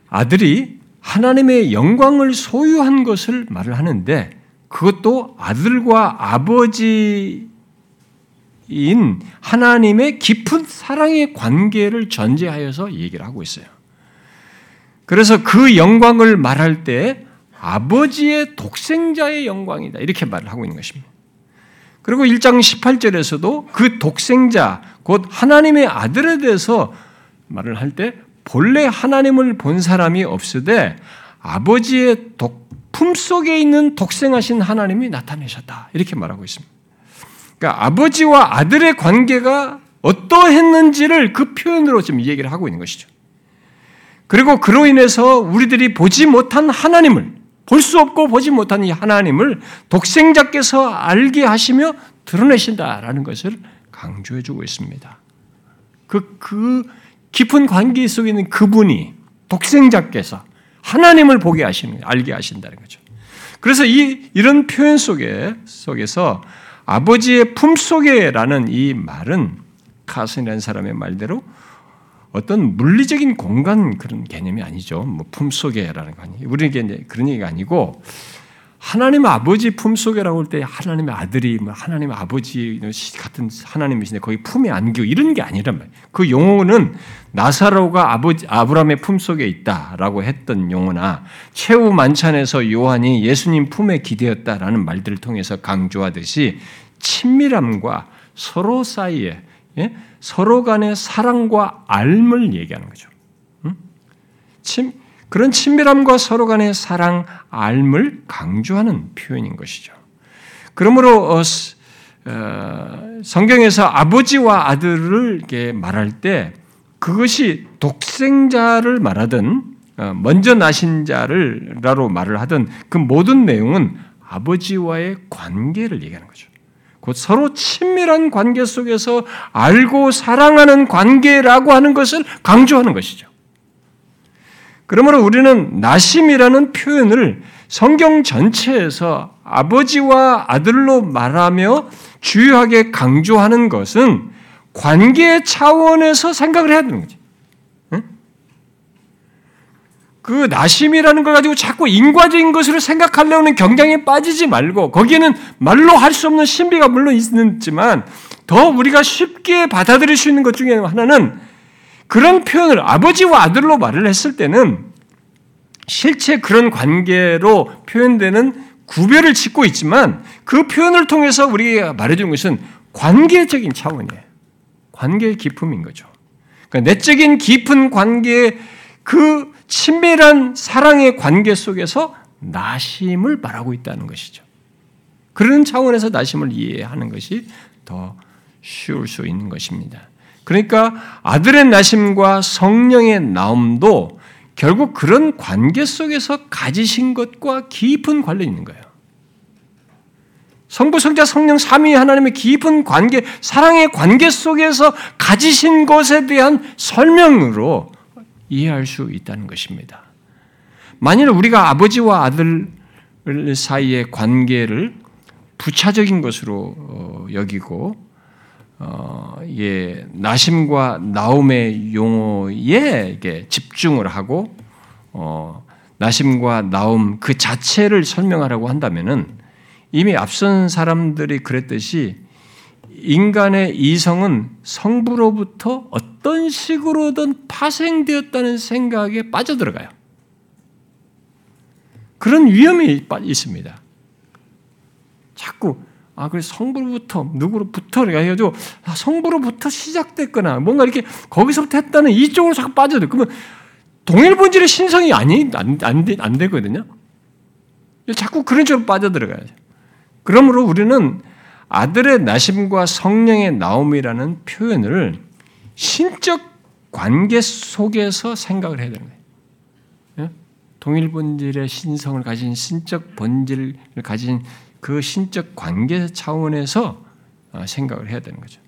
아들이 하나님의 영광을 소유한 것을 말을 하는데 그것도 아들과 아버지인 하나님의 깊은 사랑의 관계를 전제하여서 얘기를 하고 있어요. 그래서 그 영광을 말할 때 아버지의 독생자의 영광이다. 이렇게 말을 하고 있는 것입니다. 그리고 1장 18절에서도 그 독생자, 곧 하나님의 아들에 대해서 말을 할 때 본래 하나님을 본 사람이 없으되 아버지의 독, 품 속에 있는 독생하신 하나님이 나타내셨다. 이렇게 말하고 있습니다. 그러니까 아버지와 아들의 관계가 어떠했는지를 그 표현으로 지금 얘기를 하고 있는 것이죠. 그리고 그로 인해서 우리들이 보지 못한 하나님을, 볼 수 없고 보지 못한 이 하나님을 독생자께서 알게 하시며 드러내신다라는 것을 강조해 주고 있습니다. 그, 그 깊은 관계 속에 있는 그분이 독생자께서 하나님을 보게 하시는, 알게 하신다는 거죠. 그래서 이 이런 표현 속에 속에서 아버지의 품 속에라는 이 말은 카슨이라는 사람의 말대로 어떤 물리적인 공간 그런 개념이 아니죠. 뭐 품 속에라는 거 아니에요. 우리에게 그런 얘기가 아니고 하나님 아버지 품속에라고 할 때 하나님의 아들이 뭐 하나님 아버지 같은 하나님이신데 거기 품에 안기고 이런 게 아니란 말이에요. 그 용어는 나사로가 아버지 아브라함의 품속에 있다라고 했던 용어나 최후 만찬에서 요한이 예수님 품에 기대었다라는 말들을 통해서 강조하듯이 친밀함과 서로 사이에 예? 서로 간의 사랑과 알을 얘기하는 거죠. 음? 친, 그런 친밀함과 서로 간의 사랑, 알을 강조하는 표현인 것이죠. 그러므로 어, 어, 성경에서 아버지와 아들을 말할 때 그것이 독생자를 말하든 어, 먼저 나신 자를라로 말을 하든 그 모든 내용은 아버지와의 관계를 얘기하는 거죠. 곧 서로 친밀한 관계 속에서 알고 사랑하는 관계라고 하는 것을 강조하는 것이죠. 그러므로 우리는 나심이라는 표현을 성경 전체에서 아버지와 아들로 말하며 주요하게 강조하는 것은 관계 차원에서 생각을 해야 되는 거지. 그 나심이라는 걸 가지고 자꾸 인과적인 것으로 생각하려는 경향에 빠지지 말고 거기에는 말로 할 수 없는 신비가 물론 있지만 더 우리가 쉽게 받아들일 수 있는 것 중에 하나는 그런 표현을 아버지와 아들로 말을 했을 때는 실제 그런 관계로 표현되는 구별을 짓고 있지만 그 표현을 통해서 우리가 말해주는 것은 관계적인 차원이에요. 관계의 기품인 거죠. 그러니까 내적인 깊은 관계 그 친밀한 사랑의 관계 속에서 나심을 말하고 있다는 것이죠. 그런 차원에서 나심을 이해하는 것이 더 쉬울 수 있는 것입니다. 그러니까 아들의 나심과 성령의 나옴도 결국 그런 관계 속에서 가지신 것과 깊은 관련이 있는 거예요. 성부, 성자, 성령, 삼위 하나님의 깊은 관계, 사랑의 관계 속에서 가지신 것에 대한 설명으로 이해할 수 있다는 것입니다. 만일 우리가 아버지와 아들 사이의 관계를 부차적인 것으로 어, 여기고 어, 예, 나심과 나움의 용어에 집중을 하고 어, 나심과 나움 그 자체를 설명하라고 한다면은 이미 앞선 사람들이 그랬듯이 인간의 이성은 성부로부터 어떤 식으로든 파생되었다는 생각에 빠져들어가요. 그런 위험이 있습니다. 자꾸 아, 그래 성부로부터 누구로부터 해가지고 아, 성부로부터 시작됐거나 뭔가 이렇게 거기서부터 했다는 이쪽으로 자꾸 빠져들. 그러면 동일 본질의 신성이 아니 안, 안, 안 되거든요. 자꾸 그런 쪽으로 빠져들어가야죠. 그러므로 우리는 아들의 나심과 성령의 나옴이라는 표현을 신적 관계 속에서 생각을 해야 되는 거예요. 예? 동일 본질의 신성을 가진 신적 본질을 가진 그 신적 관계 차원에서 어, 생각을 해야 되는 거죠.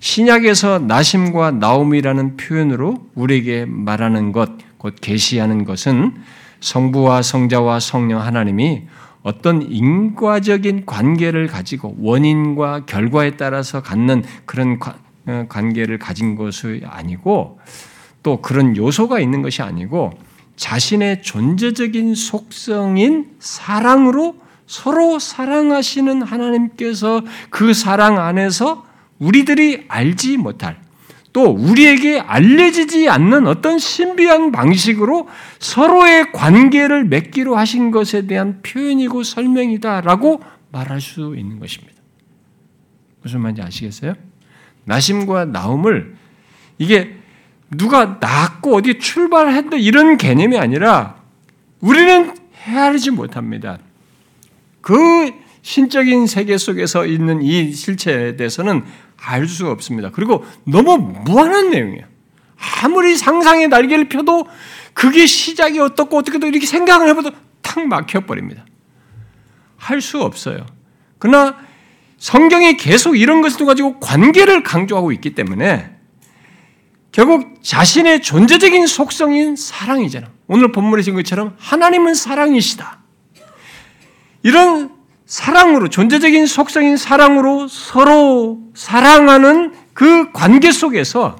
신약에서 나심과 나옴이라는 표현으로 우리에게 말하는 것, 곧 계시하는 것은 성부와 성자와 성령 하나님이 어떤 인과적인 관계를 가지고 원인과 결과에 따라서 갖는 그런 어, 관계를 가진 것이 아니고 또 그런 요소가 있는 것이 아니고 자신의 존재적인 속성인 사랑으로 서로 사랑하시는 하나님께서 그 사랑 안에서 우리들이 알지 못할 또 우리에게 알려지지 않는 어떤 신비한 방식으로 서로의 관계를 맺기로 하신 것에 대한 표현이고 설명이다라고 말할 수 있는 것입니다. 무슨 말인지 아시겠어요? 나심과 나움을 이게 누가 낳고 어디 출발했다 이런 개념이 아니라 우리는 헤아리지 못합니다. 그 신적인 세계 속에서 있는 이 실체에 대해서는 알수 없습니다. 그리고 너무 무한한 내용이에요. 아무리 상상의 날개를 펴도 그게 시작이 어떻고 어떻게도 이렇게 생각을 해봐도 탁 막혀버립니다. 할 수 없어요. 그러나 성경이 계속 이런 것을 가지고 관계를 강조하고 있기 때문에 결국 자신의 존재적인 속성인 사랑이잖아. 오늘 본문에 지은 것처럼 하나님은 사랑이시다. 이런 사랑으로 존재적인 속성인 사랑으로 서로 사랑하는 그 관계 속에서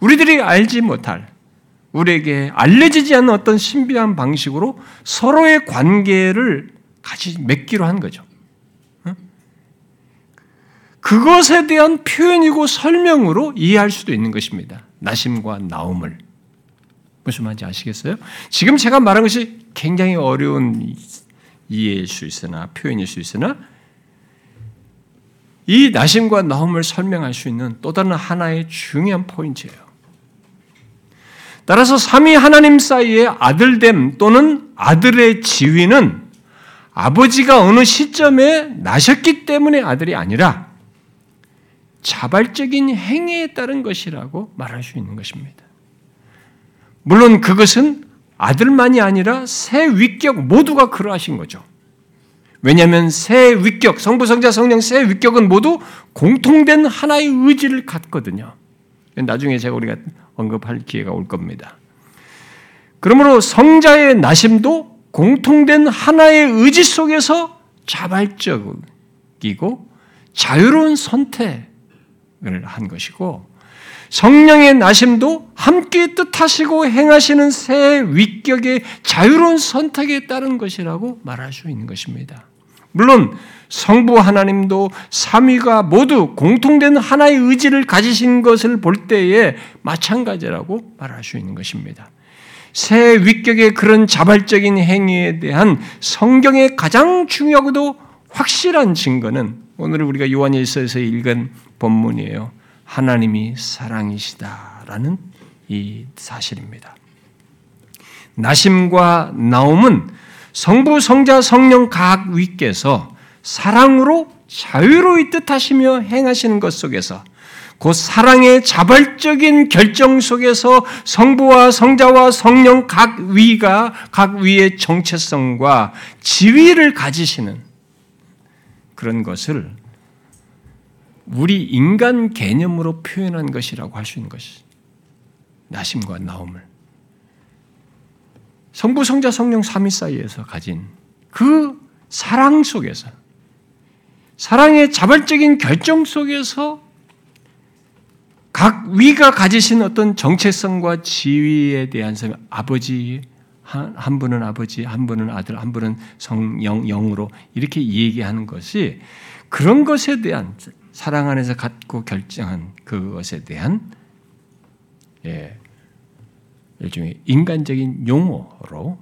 우리들이 알지 못할 우리에게 알려지지 않는 어떤 신비한 방식으로 서로의 관계를 같이 맺기로 한 거죠. 그것에 대한 표현이고 설명으로 이해할 수도 있는 것입니다. 나심과 나옴을. 무슨 말인지 아시겠어요? 지금 제가 말한 것이 굉장히 어려운 이해일 수 있으나 표현일 수 있으나 이 나심과 나옴을 설명할 수 있는 또 다른 하나의 중요한 포인트예요. 따라서 삼위 하나님 사이의 아들됨 또는 아들의 지위는 아버지가 어느 시점에 나셨기 때문에 아들이 아니라 자발적인 행위에 따른 것이라고 말할 수 있는 것입니다. 물론 그것은 아들만이 아니라 새 위격 모두가 그러하신 거죠. 왜냐하면 새 위격, 성부, 성자, 성령 새 위격은 모두 공통된 하나의 의지를 갖거든요. 나중에 제가 우리가 언급할 기회가 올 겁니다. 그러므로 성자의 나심도 공통된 하나의 의지 속에서 자발적이고 자유로운 선택, 한 것이고 성령의 나심도 함께 뜻하시고 행하시는 새 위격의 자유로운 선택에 따른 것이라고 말할 수 있는 것입니다. 물론 성부 하나님도 삼위가 모두 공통된 하나의 의지를 가지신 것을 볼 때에 마찬가지라고 말할 수 있는 것입니다. 새 위격의 그런 자발적인 행위에 대한 성경의 가장 중요하고도 확실한 증거는 오늘 우리가 요한일서에서 읽은 본문이에요. 하나님이 사랑이시다라는 이 사실입니다. 나심과 나옴은 성부, 성자, 성령 각 위께서 사랑으로 자유로이 뜻하시며 행하시는 것 속에서 그 사랑의 자발적인 결정 속에서 성부와 성자와 성령 각 위가 각 위의 정체성과 지위를 가지시는 그런 것을 우리 인간 개념으로 표현한 것이라고 할 수 있는 것이 나심과 나옴을. 성부, 성자, 성령 삼위 사이에서 가진 그 사랑 속에서 사랑의 자발적인 결정 속에서 각 위가 가지신 어떤 정체성과 지위에 대한 아버지 한, 한 분은 아버지, 한 분은 아들, 한 분은 성령 영으로 이렇게 얘기하는 것이 그런 것에 대한 사랑 안에서 갖고 결정한 그것에 대한 예, 일종의 인간적인 용어로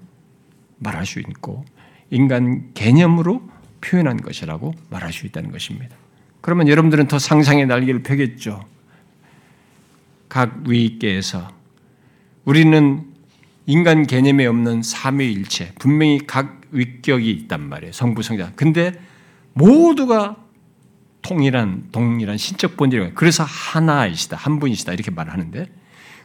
말할 수 있고 인간 개념으로 표현한 것이라고 말할 수 있다는 것입니다. 그러면 여러분들은 더 상상의 날개를 펴겠죠. 각 위께서 우리는 인간 개념에 없는 삼위일체 분명히 각 위격이 있단 말이에요. 성부 성자. 근데 모두가 통일한 동일한 신적 본질이 그래서 하나이시다 한 분이시다 이렇게 말하는데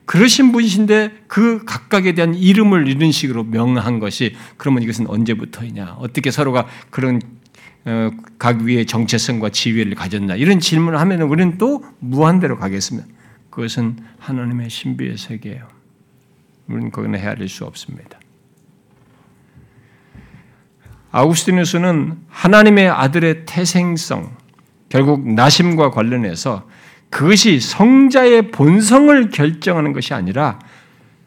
그러신 분이신데 그 각각에 대한 이름을 이런 식으로 명한 것이 그러면 이것은 언제부터이냐 어떻게 서로가 그런 어, 각 위의 정체성과 지위를 가졌나 이런 질문을 하면 우리는 또 무한대로 가겠습니다. 그것은 하나님의 신비의 세계예요. 우리는 거기는 헤아릴 수 없습니다. 아우스티누스는 하나님의 아들의 태생성, 결국 나심과 관련해서 그것이 성자의 본성을 결정하는 것이 아니라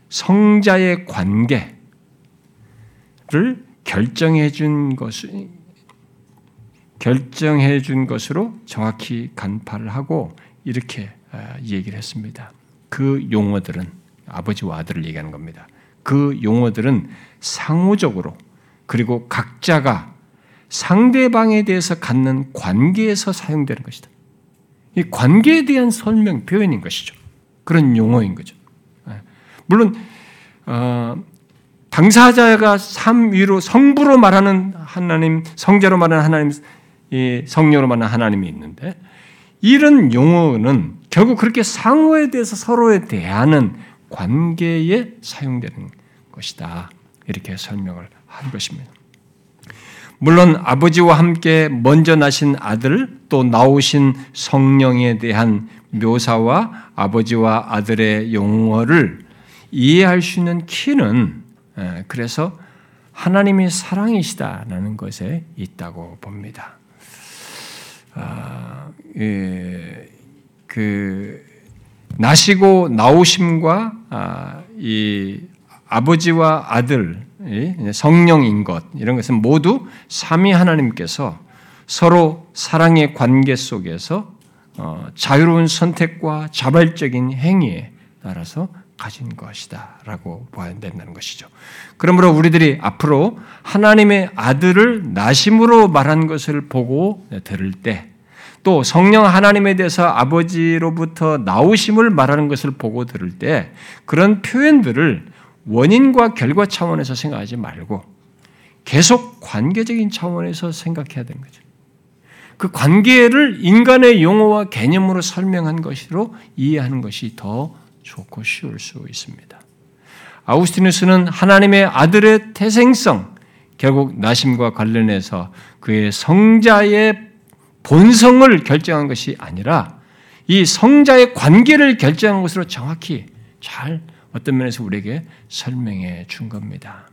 성자의 관계를 결정해 준 것을 결정해 준 것으로 정확히 간파를 하고 이렇게 아, 얘기를 했습니다. 그 용어들은 아버지와 아들을 얘기하는 겁니다. 그 용어들은 상호적으로 그리고 각자가 상대방에 대해서 갖는 관계에서 사용되는 것이다. 이 관계에 대한 설명 표현인 것이죠. 그런 용어인 거죠. 예. 물론 어, 당사자가 삼위로 성부로 말하는 하나님, 성자로 말하는 하나님, 성녀로 말하는 하나님이 있는데 이런 용어는 결국 그렇게 상호에 대해서 서로에 대하는 관계에 사용되는 것이다. 이렇게 설명을 한 것입니다. 물론 아버지와 함께 먼저 나신 아들 또 나오신 성령에 대한 묘사와 아버지와 아들의 용어를 이해할 수 있는 키는 그래서 하나님이 사랑이시다라는 것에 있다고 봅니다. 아, 예, 그 나시고 나오심과 아, 이 아버지와 아들, 성령인 것 이런 것은 모두 삼위 하나님께서 서로 사랑의 관계 속에서 어, 자유로운 선택과 자발적인 행위에 따라서 가진 것이다라고 봐야 된다는 것이죠. 그러므로 우리들이 앞으로 하나님의 아들을 나심으로 말한 것을 보고 들을 때, 또 성령 하나님에 대해서 아버지로부터 나오심을 말하는 것을 보고 들을 때, 그런 표현들을 원인과 결과 차원에서 생각하지 말고 계속 관계적인 차원에서 생각해야 되는 거죠. 그 관계를 인간의 용어와 개념으로 설명한 것으로 이해하는 것이 더 좋고 쉬울 수 있습니다. 아우스티누스는 하나님의 아들의 태생성, 결국 나심과 관련해서 그의 성자의 본성을 결정한 것이 아니라 이 성자의 관계를 결정한 것으로 정확히 잘 어떤 면에서 우리에게 설명해 준 겁니다.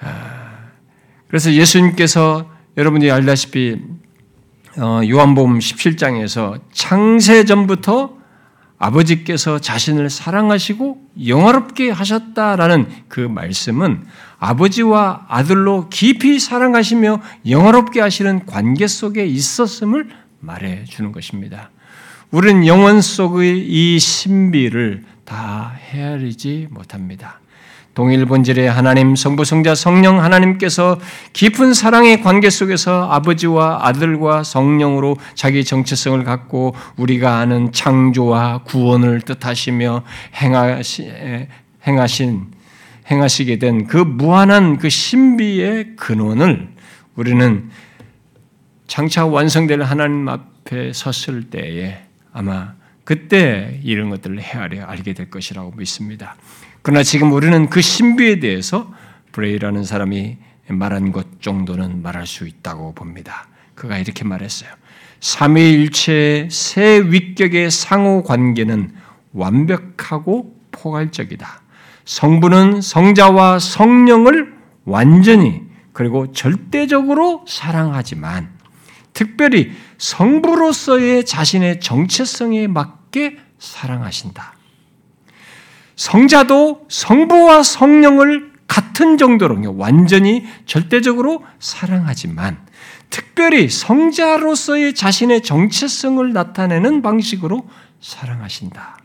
아, 그래서 예수님께서 여러분이 알다시피 어, 요한복음 17장에서 창세 전부터 아버지께서 자신을 사랑하시고 영화롭게 하셨다라는 그 말씀은 아버지와 아들로 깊이 사랑하시며 영화롭게 하시는 관계 속에 있었음을 말해 주는 것입니다. 우리는 영원 속의 이 신비를 다 헤아리지 못합니다. 동일 본질의 하나님, 성부, 성자, 성령 하나님께서 깊은 사랑의 관계 속에서 아버지와 아들과 성령으로 자기 정체성을 갖고 우리가 아는 창조와 구원을 뜻하시며 행하시, 행하신, 행하시게 된 그 무한한 그 신비의 근원을 우리는 장차 완성될 하나님 앞에 섰을 때에 아마 그때 이런 것들을 헤아려 알게 될 것이라고 믿습니다. 그러나 지금 우리는 그 신비에 대해서 브레이라는 사람이 말한 것 정도는 말할 수 있다고 봅니다. 그가 이렇게 말했어요. 삼위일체의 새 위격의 상호 관계는 완벽하고 포괄적이다. 성부는 성자와 성령을 완전히 그리고 절대적으로 사랑하지만 특별히 성부로서의 자신의 정체성에 맞 게 사랑하신다. 성자도 성부와 성령을 같은 정도로 완전히 절대적으로 사랑하지만 특별히 성자로서의 자신의 정체성을 나타내는 방식으로 사랑하신다.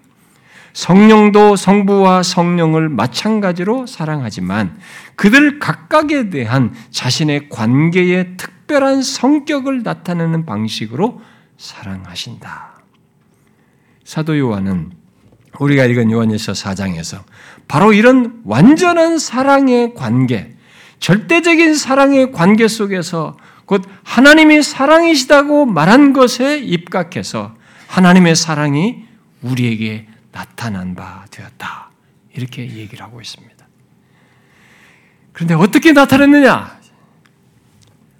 성령도 성부와 성령을 마찬가지로 사랑하지만 그들 각각에 대한 자신의 관계의 특별한 성격을 나타내는 방식으로 사랑하신다. 사도 요한은 우리가 읽은 요한일서 4장에서 바로 이런 완전한 사랑의 관계, 절대적인 사랑의 관계 속에서 곧 하나님이 사랑이시다고 말한 것에 입각해서 하나님의 사랑이 우리에게 나타난 바 되었다. 이렇게 얘기를 하고 있습니다. 그런데 어떻게 나타났느냐?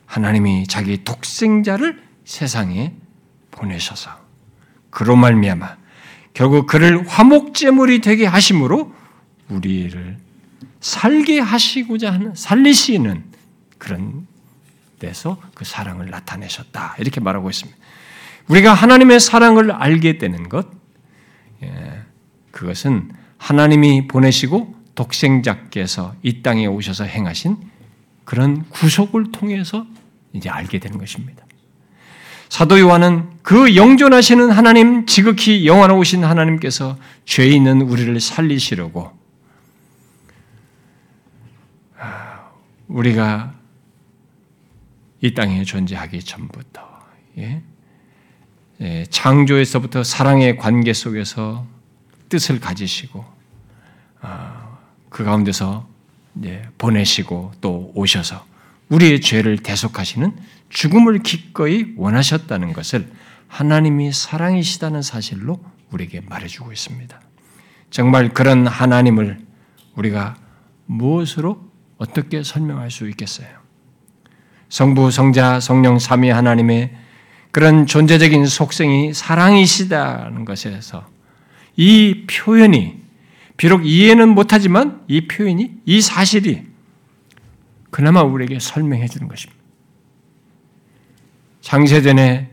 하나님이 자기 독생자를 세상에 보내셔서 그로 말미암아 결국 그를 화목제물이 되게 하심으로 우리를 살게 하시고자 하는 살리시는 그런 데서 그 사랑을 나타내셨다 이렇게 말하고 있습니다. 우리가 하나님의 사랑을 알게 되는 것, 예, 그것은 하나님이 보내시고 독생자께서 이 땅에 오셔서 행하신 그런 구속을 통해서 이제 알게 되는 것입니다. 사도 요한은 그 영존하시는 하나님, 지극히 영원하신 하나님께서 죄 있는 우리를 살리시려고 아, 우리가 이 땅에 존재하기 전부터 예? 예, 창조에서부터 사랑의 관계 속에서 뜻을 가지시고 아, 그 가운데서 보내시고 또 오셔서 우리의 죄를 대속하시는 죽음을 기꺼이 원하셨다는 것을 하나님이 사랑이시다는 사실로 우리에게 말해주고 있습니다. 정말 그런 하나님을 우리가 무엇으로 어떻게 설명할 수 있겠어요? 성부, 성자, 성령 삼위 하나님의 그런 존재적인 속성이 사랑이시다는 것에서 이 표현이 비록 이해는 못하지만 이 표현이 이 사실이 그나마 우리에게 설명해 주는 것입니다. 장세전에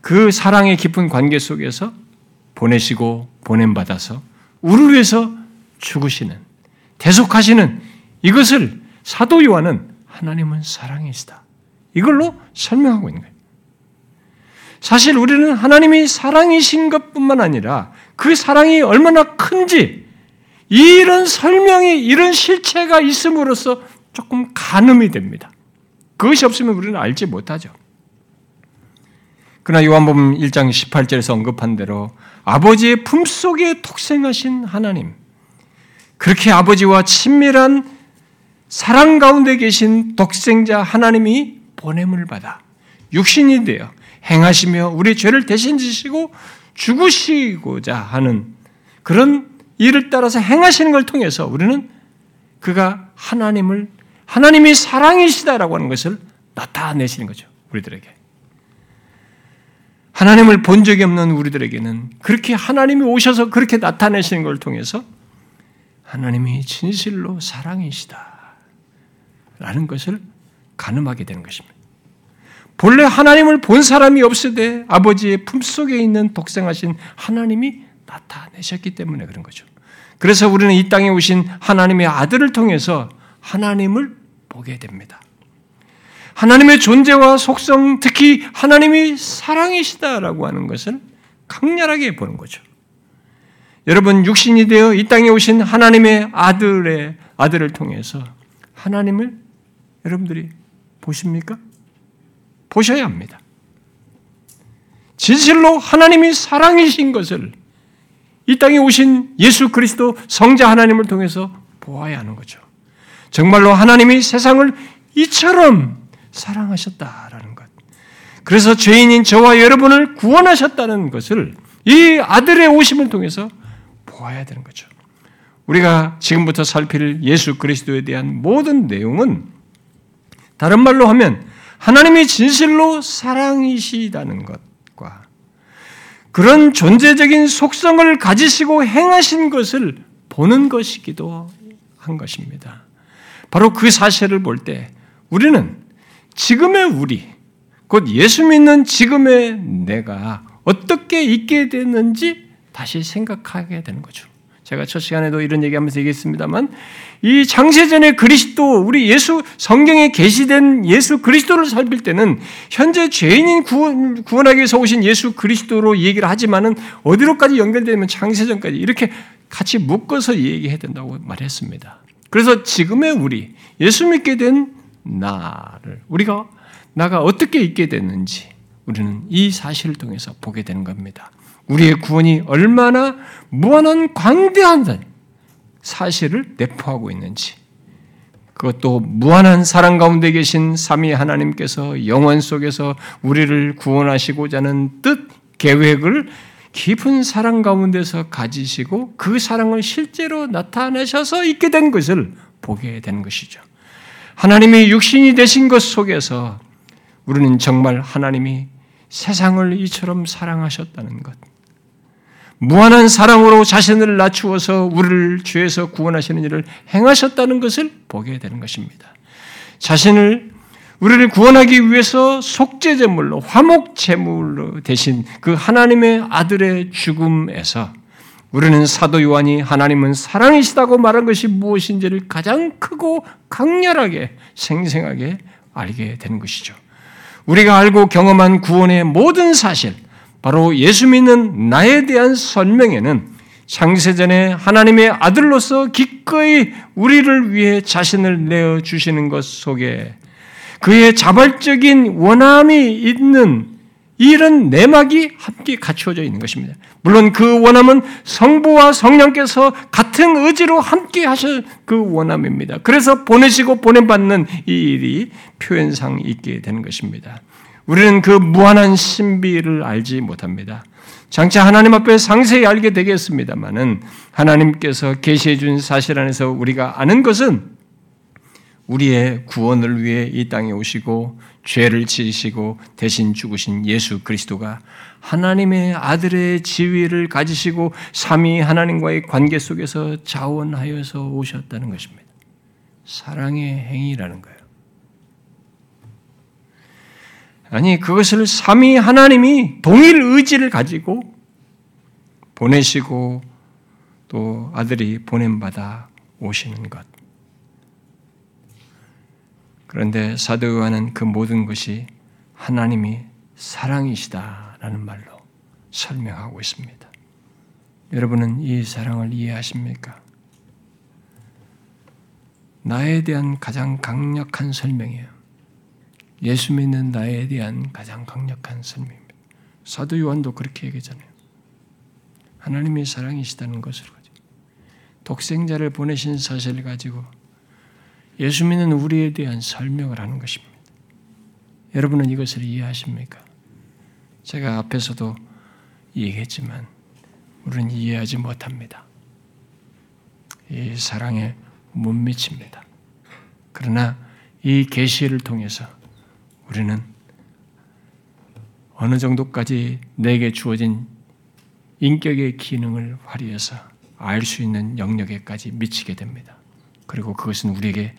그 사랑의 깊은 관계 속에서 보내시고 보냄받아서 우리를 위해서 죽으시는 대속하시는 이것을 사도 요한은 하나님은 사랑이시다. 이걸로 설명하고 있는 거예요. 사실 우리는 하나님이 사랑이신 것뿐만 아니라 그 사랑이 얼마나 큰지 이런 설명이 이런 실체가 있음으로써 조금 가늠이 됩니다. 그것이 없으면 우리는 알지 못하죠. 그러나 요한복음 1장 18절에서 언급한 대로 아버지의 품속에 독생하신 하나님, 그렇게 아버지와 친밀한 사랑 가운데 계신 독생자 하나님이 보냄을 받아 육신이 되어 행하시며 우리 죄를 대신 지시고 죽으시고자 하는 그런 일을 따라서 행하시는 걸 통해서 우리는 그가 하나님을 하나님이 사랑이시다라고 하는 것을 나타내시는 거죠. 우리들에게. 하나님을 본 적이 없는 우리들에게는 그렇게 하나님이 오셔서 그렇게 나타내시는 걸 통해서 하나님이 진실로 사랑이시다. 라는 것을 가늠하게 되는 것입니다. 본래 하나님을 본 사람이 없으되 아버지의 품속에 있는 독생하신 하나님이 나타내셨기 때문에 그런 거죠. 그래서 우리는 이 땅에 오신 하나님의 아들을 통해서 하나님을 보게 됩니다. 하나님의 존재와 속성, 특히 하나님이 사랑이시다라고 하는 것을 강렬하게 보는 거죠. 여러분, 육신이 되어 이 땅에 오신 하나님의 아들의 아들을 통해서 하나님을 여러분들이 보십니까? 보셔야 합니다. 진실로 하나님이 사랑이신 것을 이 땅에 오신 예수 그리스도 성자 하나님을 통해서 보아야 하는 거죠. 정말로 하나님이 세상을 이처럼 사랑하셨다라는 것. 그래서 죄인인 저와 여러분을 구원하셨다는 것을 이 아들의 오심을 통해서 보아야 되는 거죠. 우리가 지금부터 살필 예수 그리스도에 대한 모든 내용은 다른 말로 하면 하나님이 진실로 사랑이시다는 것과 그런 존재적인 속성을 가지시고 행하신 것을 보는 것이기도 한 것입니다. 바로 그 사실을 볼 때 우리는 지금의 우리, 곧 예수 믿는 지금의 내가 어떻게 있게 됐는지 다시 생각하게 되는 거죠. 제가 첫 시간에도 이런 얘기하면서 얘기했습니다만 이 장세전의 그리스도 우리 예수 성경에 계시된 예수 그리스도를 살필 때는 현재 죄인인 구원, 구원하기 위해서 오신 예수 그리스도로 얘기를 하지만은 어디로까지 연결되면 장세전까지 이렇게 같이 묶어서 얘기해야 된다고 말했습니다. 그래서 지금의 우리 예수 믿게 된 나를 우리가 나가 어떻게 있게 됐는지 우리는 이 사실을 통해서 보게 되는 겁니다. 우리의 구원이 얼마나 무한한 광대한 사실을 내포하고 있는지 그것도 무한한 사랑 가운데 계신 삼위 하나님께서 영원 속에서 우리를 구원하시고자 하는 뜻, 계획을 깊은 사랑 가운데서 가지시고 그 사랑을 실제로 나타내셔서 있게 된 것을 보게 되는 것이죠. 하나님이 육신이 되신 것 속에서 우리는 정말 하나님이 세상을 이처럼 사랑하셨다는 것. 무한한 사랑으로 자신을 낮추어서 우리를 죄에서 구원하시는 일을 행하셨다는 것을 보게 되는 것입니다. 자신을 우리를 구원하기 위해서 속죄제물로 화목제물로 대신 그 하나님의 아들의 죽음에서 우리는 사도 요한이 하나님은 사랑이시다고 말한 것이 무엇인지를 가장 크고 강렬하게 생생하게 알게 되는 것이죠. 우리가 알고 경험한 구원의 모든 사실, 바로 예수 믿는 나에 대한 설명에는 창세전에 하나님의 아들로서 기꺼이 우리를 위해 자신을 내어 주시는 것 속에 그의 자발적인 원함이 있는 이런 내막이 함께 갖추어져 있는 것입니다. 물론 그 원함은 성부와 성령께서 같은 의지로 함께 하실 그 원함입니다. 그래서 보내시고 보내받는 이 일이 표현상 있게 되는 것입니다. 우리는 그 무한한 신비를 알지 못합니다. 장차 하나님 앞에 상세히 알게 되겠습니다만은 하나님께서 계시해 준 사실 안에서 우리가 아는 것은 우리의 구원을 위해 이 땅에 오시고 죄를 지시고 대신 죽으신 예수 그리스도가 하나님의 아들의 지위를 가지시고 삼위 하나님과의 관계 속에서 자원하여서 오셨다는 것입니다. 사랑의 행위라는 거예요. 아니, 그것을 삼위 하나님이 동일 의지를 가지고 보내시고 또 아들이 보냄 받아 오시는 것. 그런데 사도 요한은 그 모든 것이 하나님이 사랑이시다라는 말로 설명하고 있습니다. 여러분은 이 사랑을 이해하십니까? 나에 대한 가장 강력한 설명이에요. 예수 믿는 나에 대한 가장 강력한 설명입니다. 사도 요한도 그렇게 얘기잖아요. 하나님이 사랑이시다는 것을 가지고 독생자를 보내신 사실을 가지고 예수 믿는 우리에 대한 설명을 하는 것입니다. 여러분은 이것을 이해하십니까? 제가 앞에서도 얘기했지만 우리는 이해하지 못합니다. 이 사랑에 못 미칩니다. 그러나 이 계시를 통해서 우리는 어느 정도까지 내게 주어진 인격의 기능을 발휘해서 알 수 있는 영역에까지 미치게 됩니다. 그리고 그것은 우리에게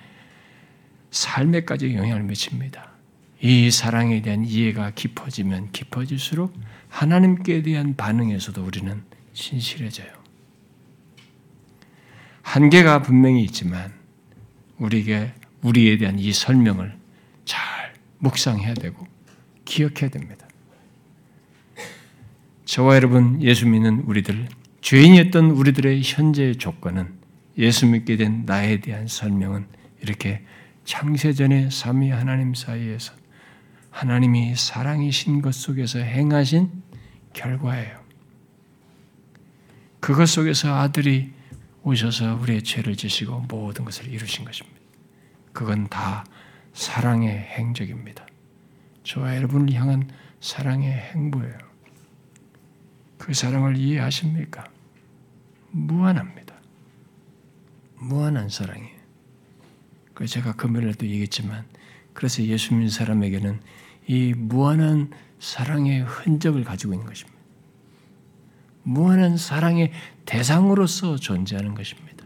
삶에까지 영향을 미칩니다. 이 사랑에 대한 이해가 깊어지면 깊어질수록 하나님께 대한 반응에서도 우리는 진실해져요. 한계가 분명히 있지만 우리에게 우리에 대한 이 설명을 잘 묵상해야 되고 기억해야 됩니다. 저와 여러분 예수 믿는 우리들 죄인이었던 우리들의 현재의 조건은 예수 믿게 된 나에 대한 설명은 이렇게 창세전의 삼위 하나님 사이에서 하나님이 사랑이신 것 속에서 행하신 결과예요. 그것 속에서 아들이 오셔서 우리의 죄를 지시고 모든 것을 이루신 것입니다. 그건 다 사랑의 행적입니다. 저와 여러분을 향한 사랑의 행보예요. 그 사랑을 이해하십니까? 무한합니다. 무한한 사랑이에요. 그 제가 금요일에도 얘기했지만 그래서 예수 믿는 사람에게는 이 무한한 사랑의 흔적을 가지고 있는 것입니다. 무한한 사랑의 대상으로서 존재하는 것입니다.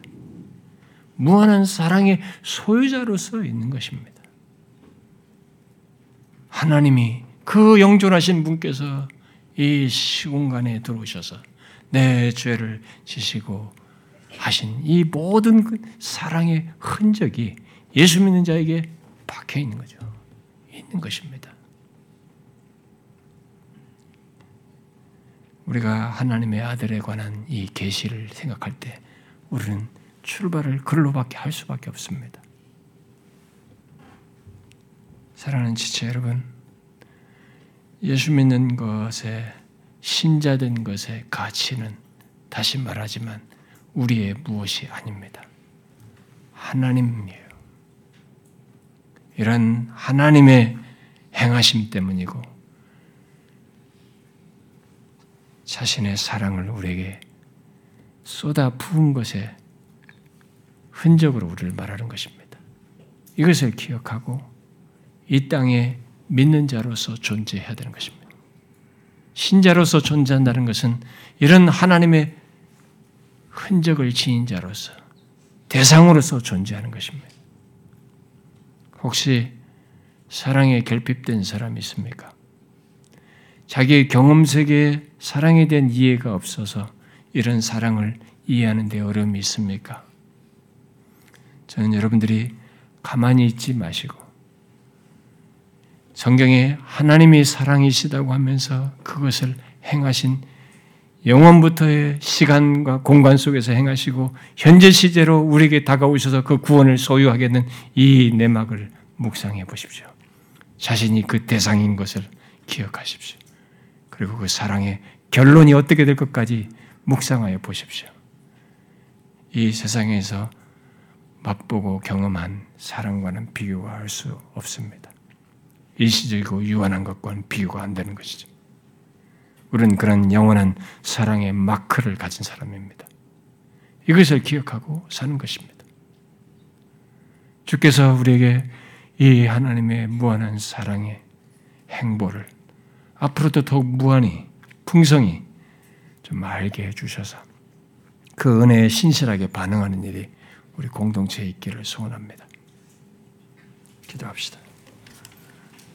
무한한 사랑의 소유자로서 있는 것입니다. 하나님이 그 영존하신 분께서 이 시공간에 들어오셔서 내 죄를 지시고 하신 이 모든 그 사랑의 흔적이 예수 믿는 자에게 박혀 있는 거죠. 있는 것입니다. 우리가 하나님의 아들에 관한 이 계시를 생각할 때 우리는 출발을 글로밖에 할 수밖에 없습니다. 사랑하는 지체 여러분, 예수 믿는 것에 신자된 것의 가치는 다시 말하지만 우리의 무엇이 아닙니다. 하나님이에요. 이런 하나님의 행하심 때문이고 자신의 사랑을 우리에게 쏟아 부은 것의 흔적으로 우리를 말하는 것입니다. 이것을 기억하고 이 땅에 믿는 자로서 존재해야 되는 것입니다. 신자로서 존재한다는 것은 이런 하나님의 흔적을 지닌 자로서 대상으로서 존재하는 것입니다. 혹시 사랑에 결핍된 사람이 있습니까? 자기의 경험 세계에 사랑에 대한 이해가 없어서 이런 사랑을 이해하는 데 어려움이 있습니까? 저는 여러분들이 가만히 있지 마시고 성경에 하나님이 사랑이시다고 하면서 그것을 행하신 영원부터의 시간과 공간 속에서 행하시고 현재 시제로 우리에게 다가오셔서 그 구원을 소유하게 된 이 내막을 묵상해 보십시오. 자신이 그 대상인 것을 기억하십시오. 그리고 그 사랑의 결론이 어떻게 될 것까지 묵상하여 보십시오. 이 세상에서 맛보고 경험한 사랑과는 비교가 할수 없습니다. 일시적이고 유한한 것과는 비교가 안 되는 것이죠. 우리는 그런 영원한 사랑의 마크를 가진 사람입니다. 이것을 기억하고 사는 것입니다. 주께서 우리에게 이 하나님의 무한한 사랑의 행보를 앞으로도 더욱 무한히 풍성히 좀 알게 해주셔서 그 은혜에 신실하게 반응하는 일이 우리 공동체에 있기를 소원합니다. 기도합시다.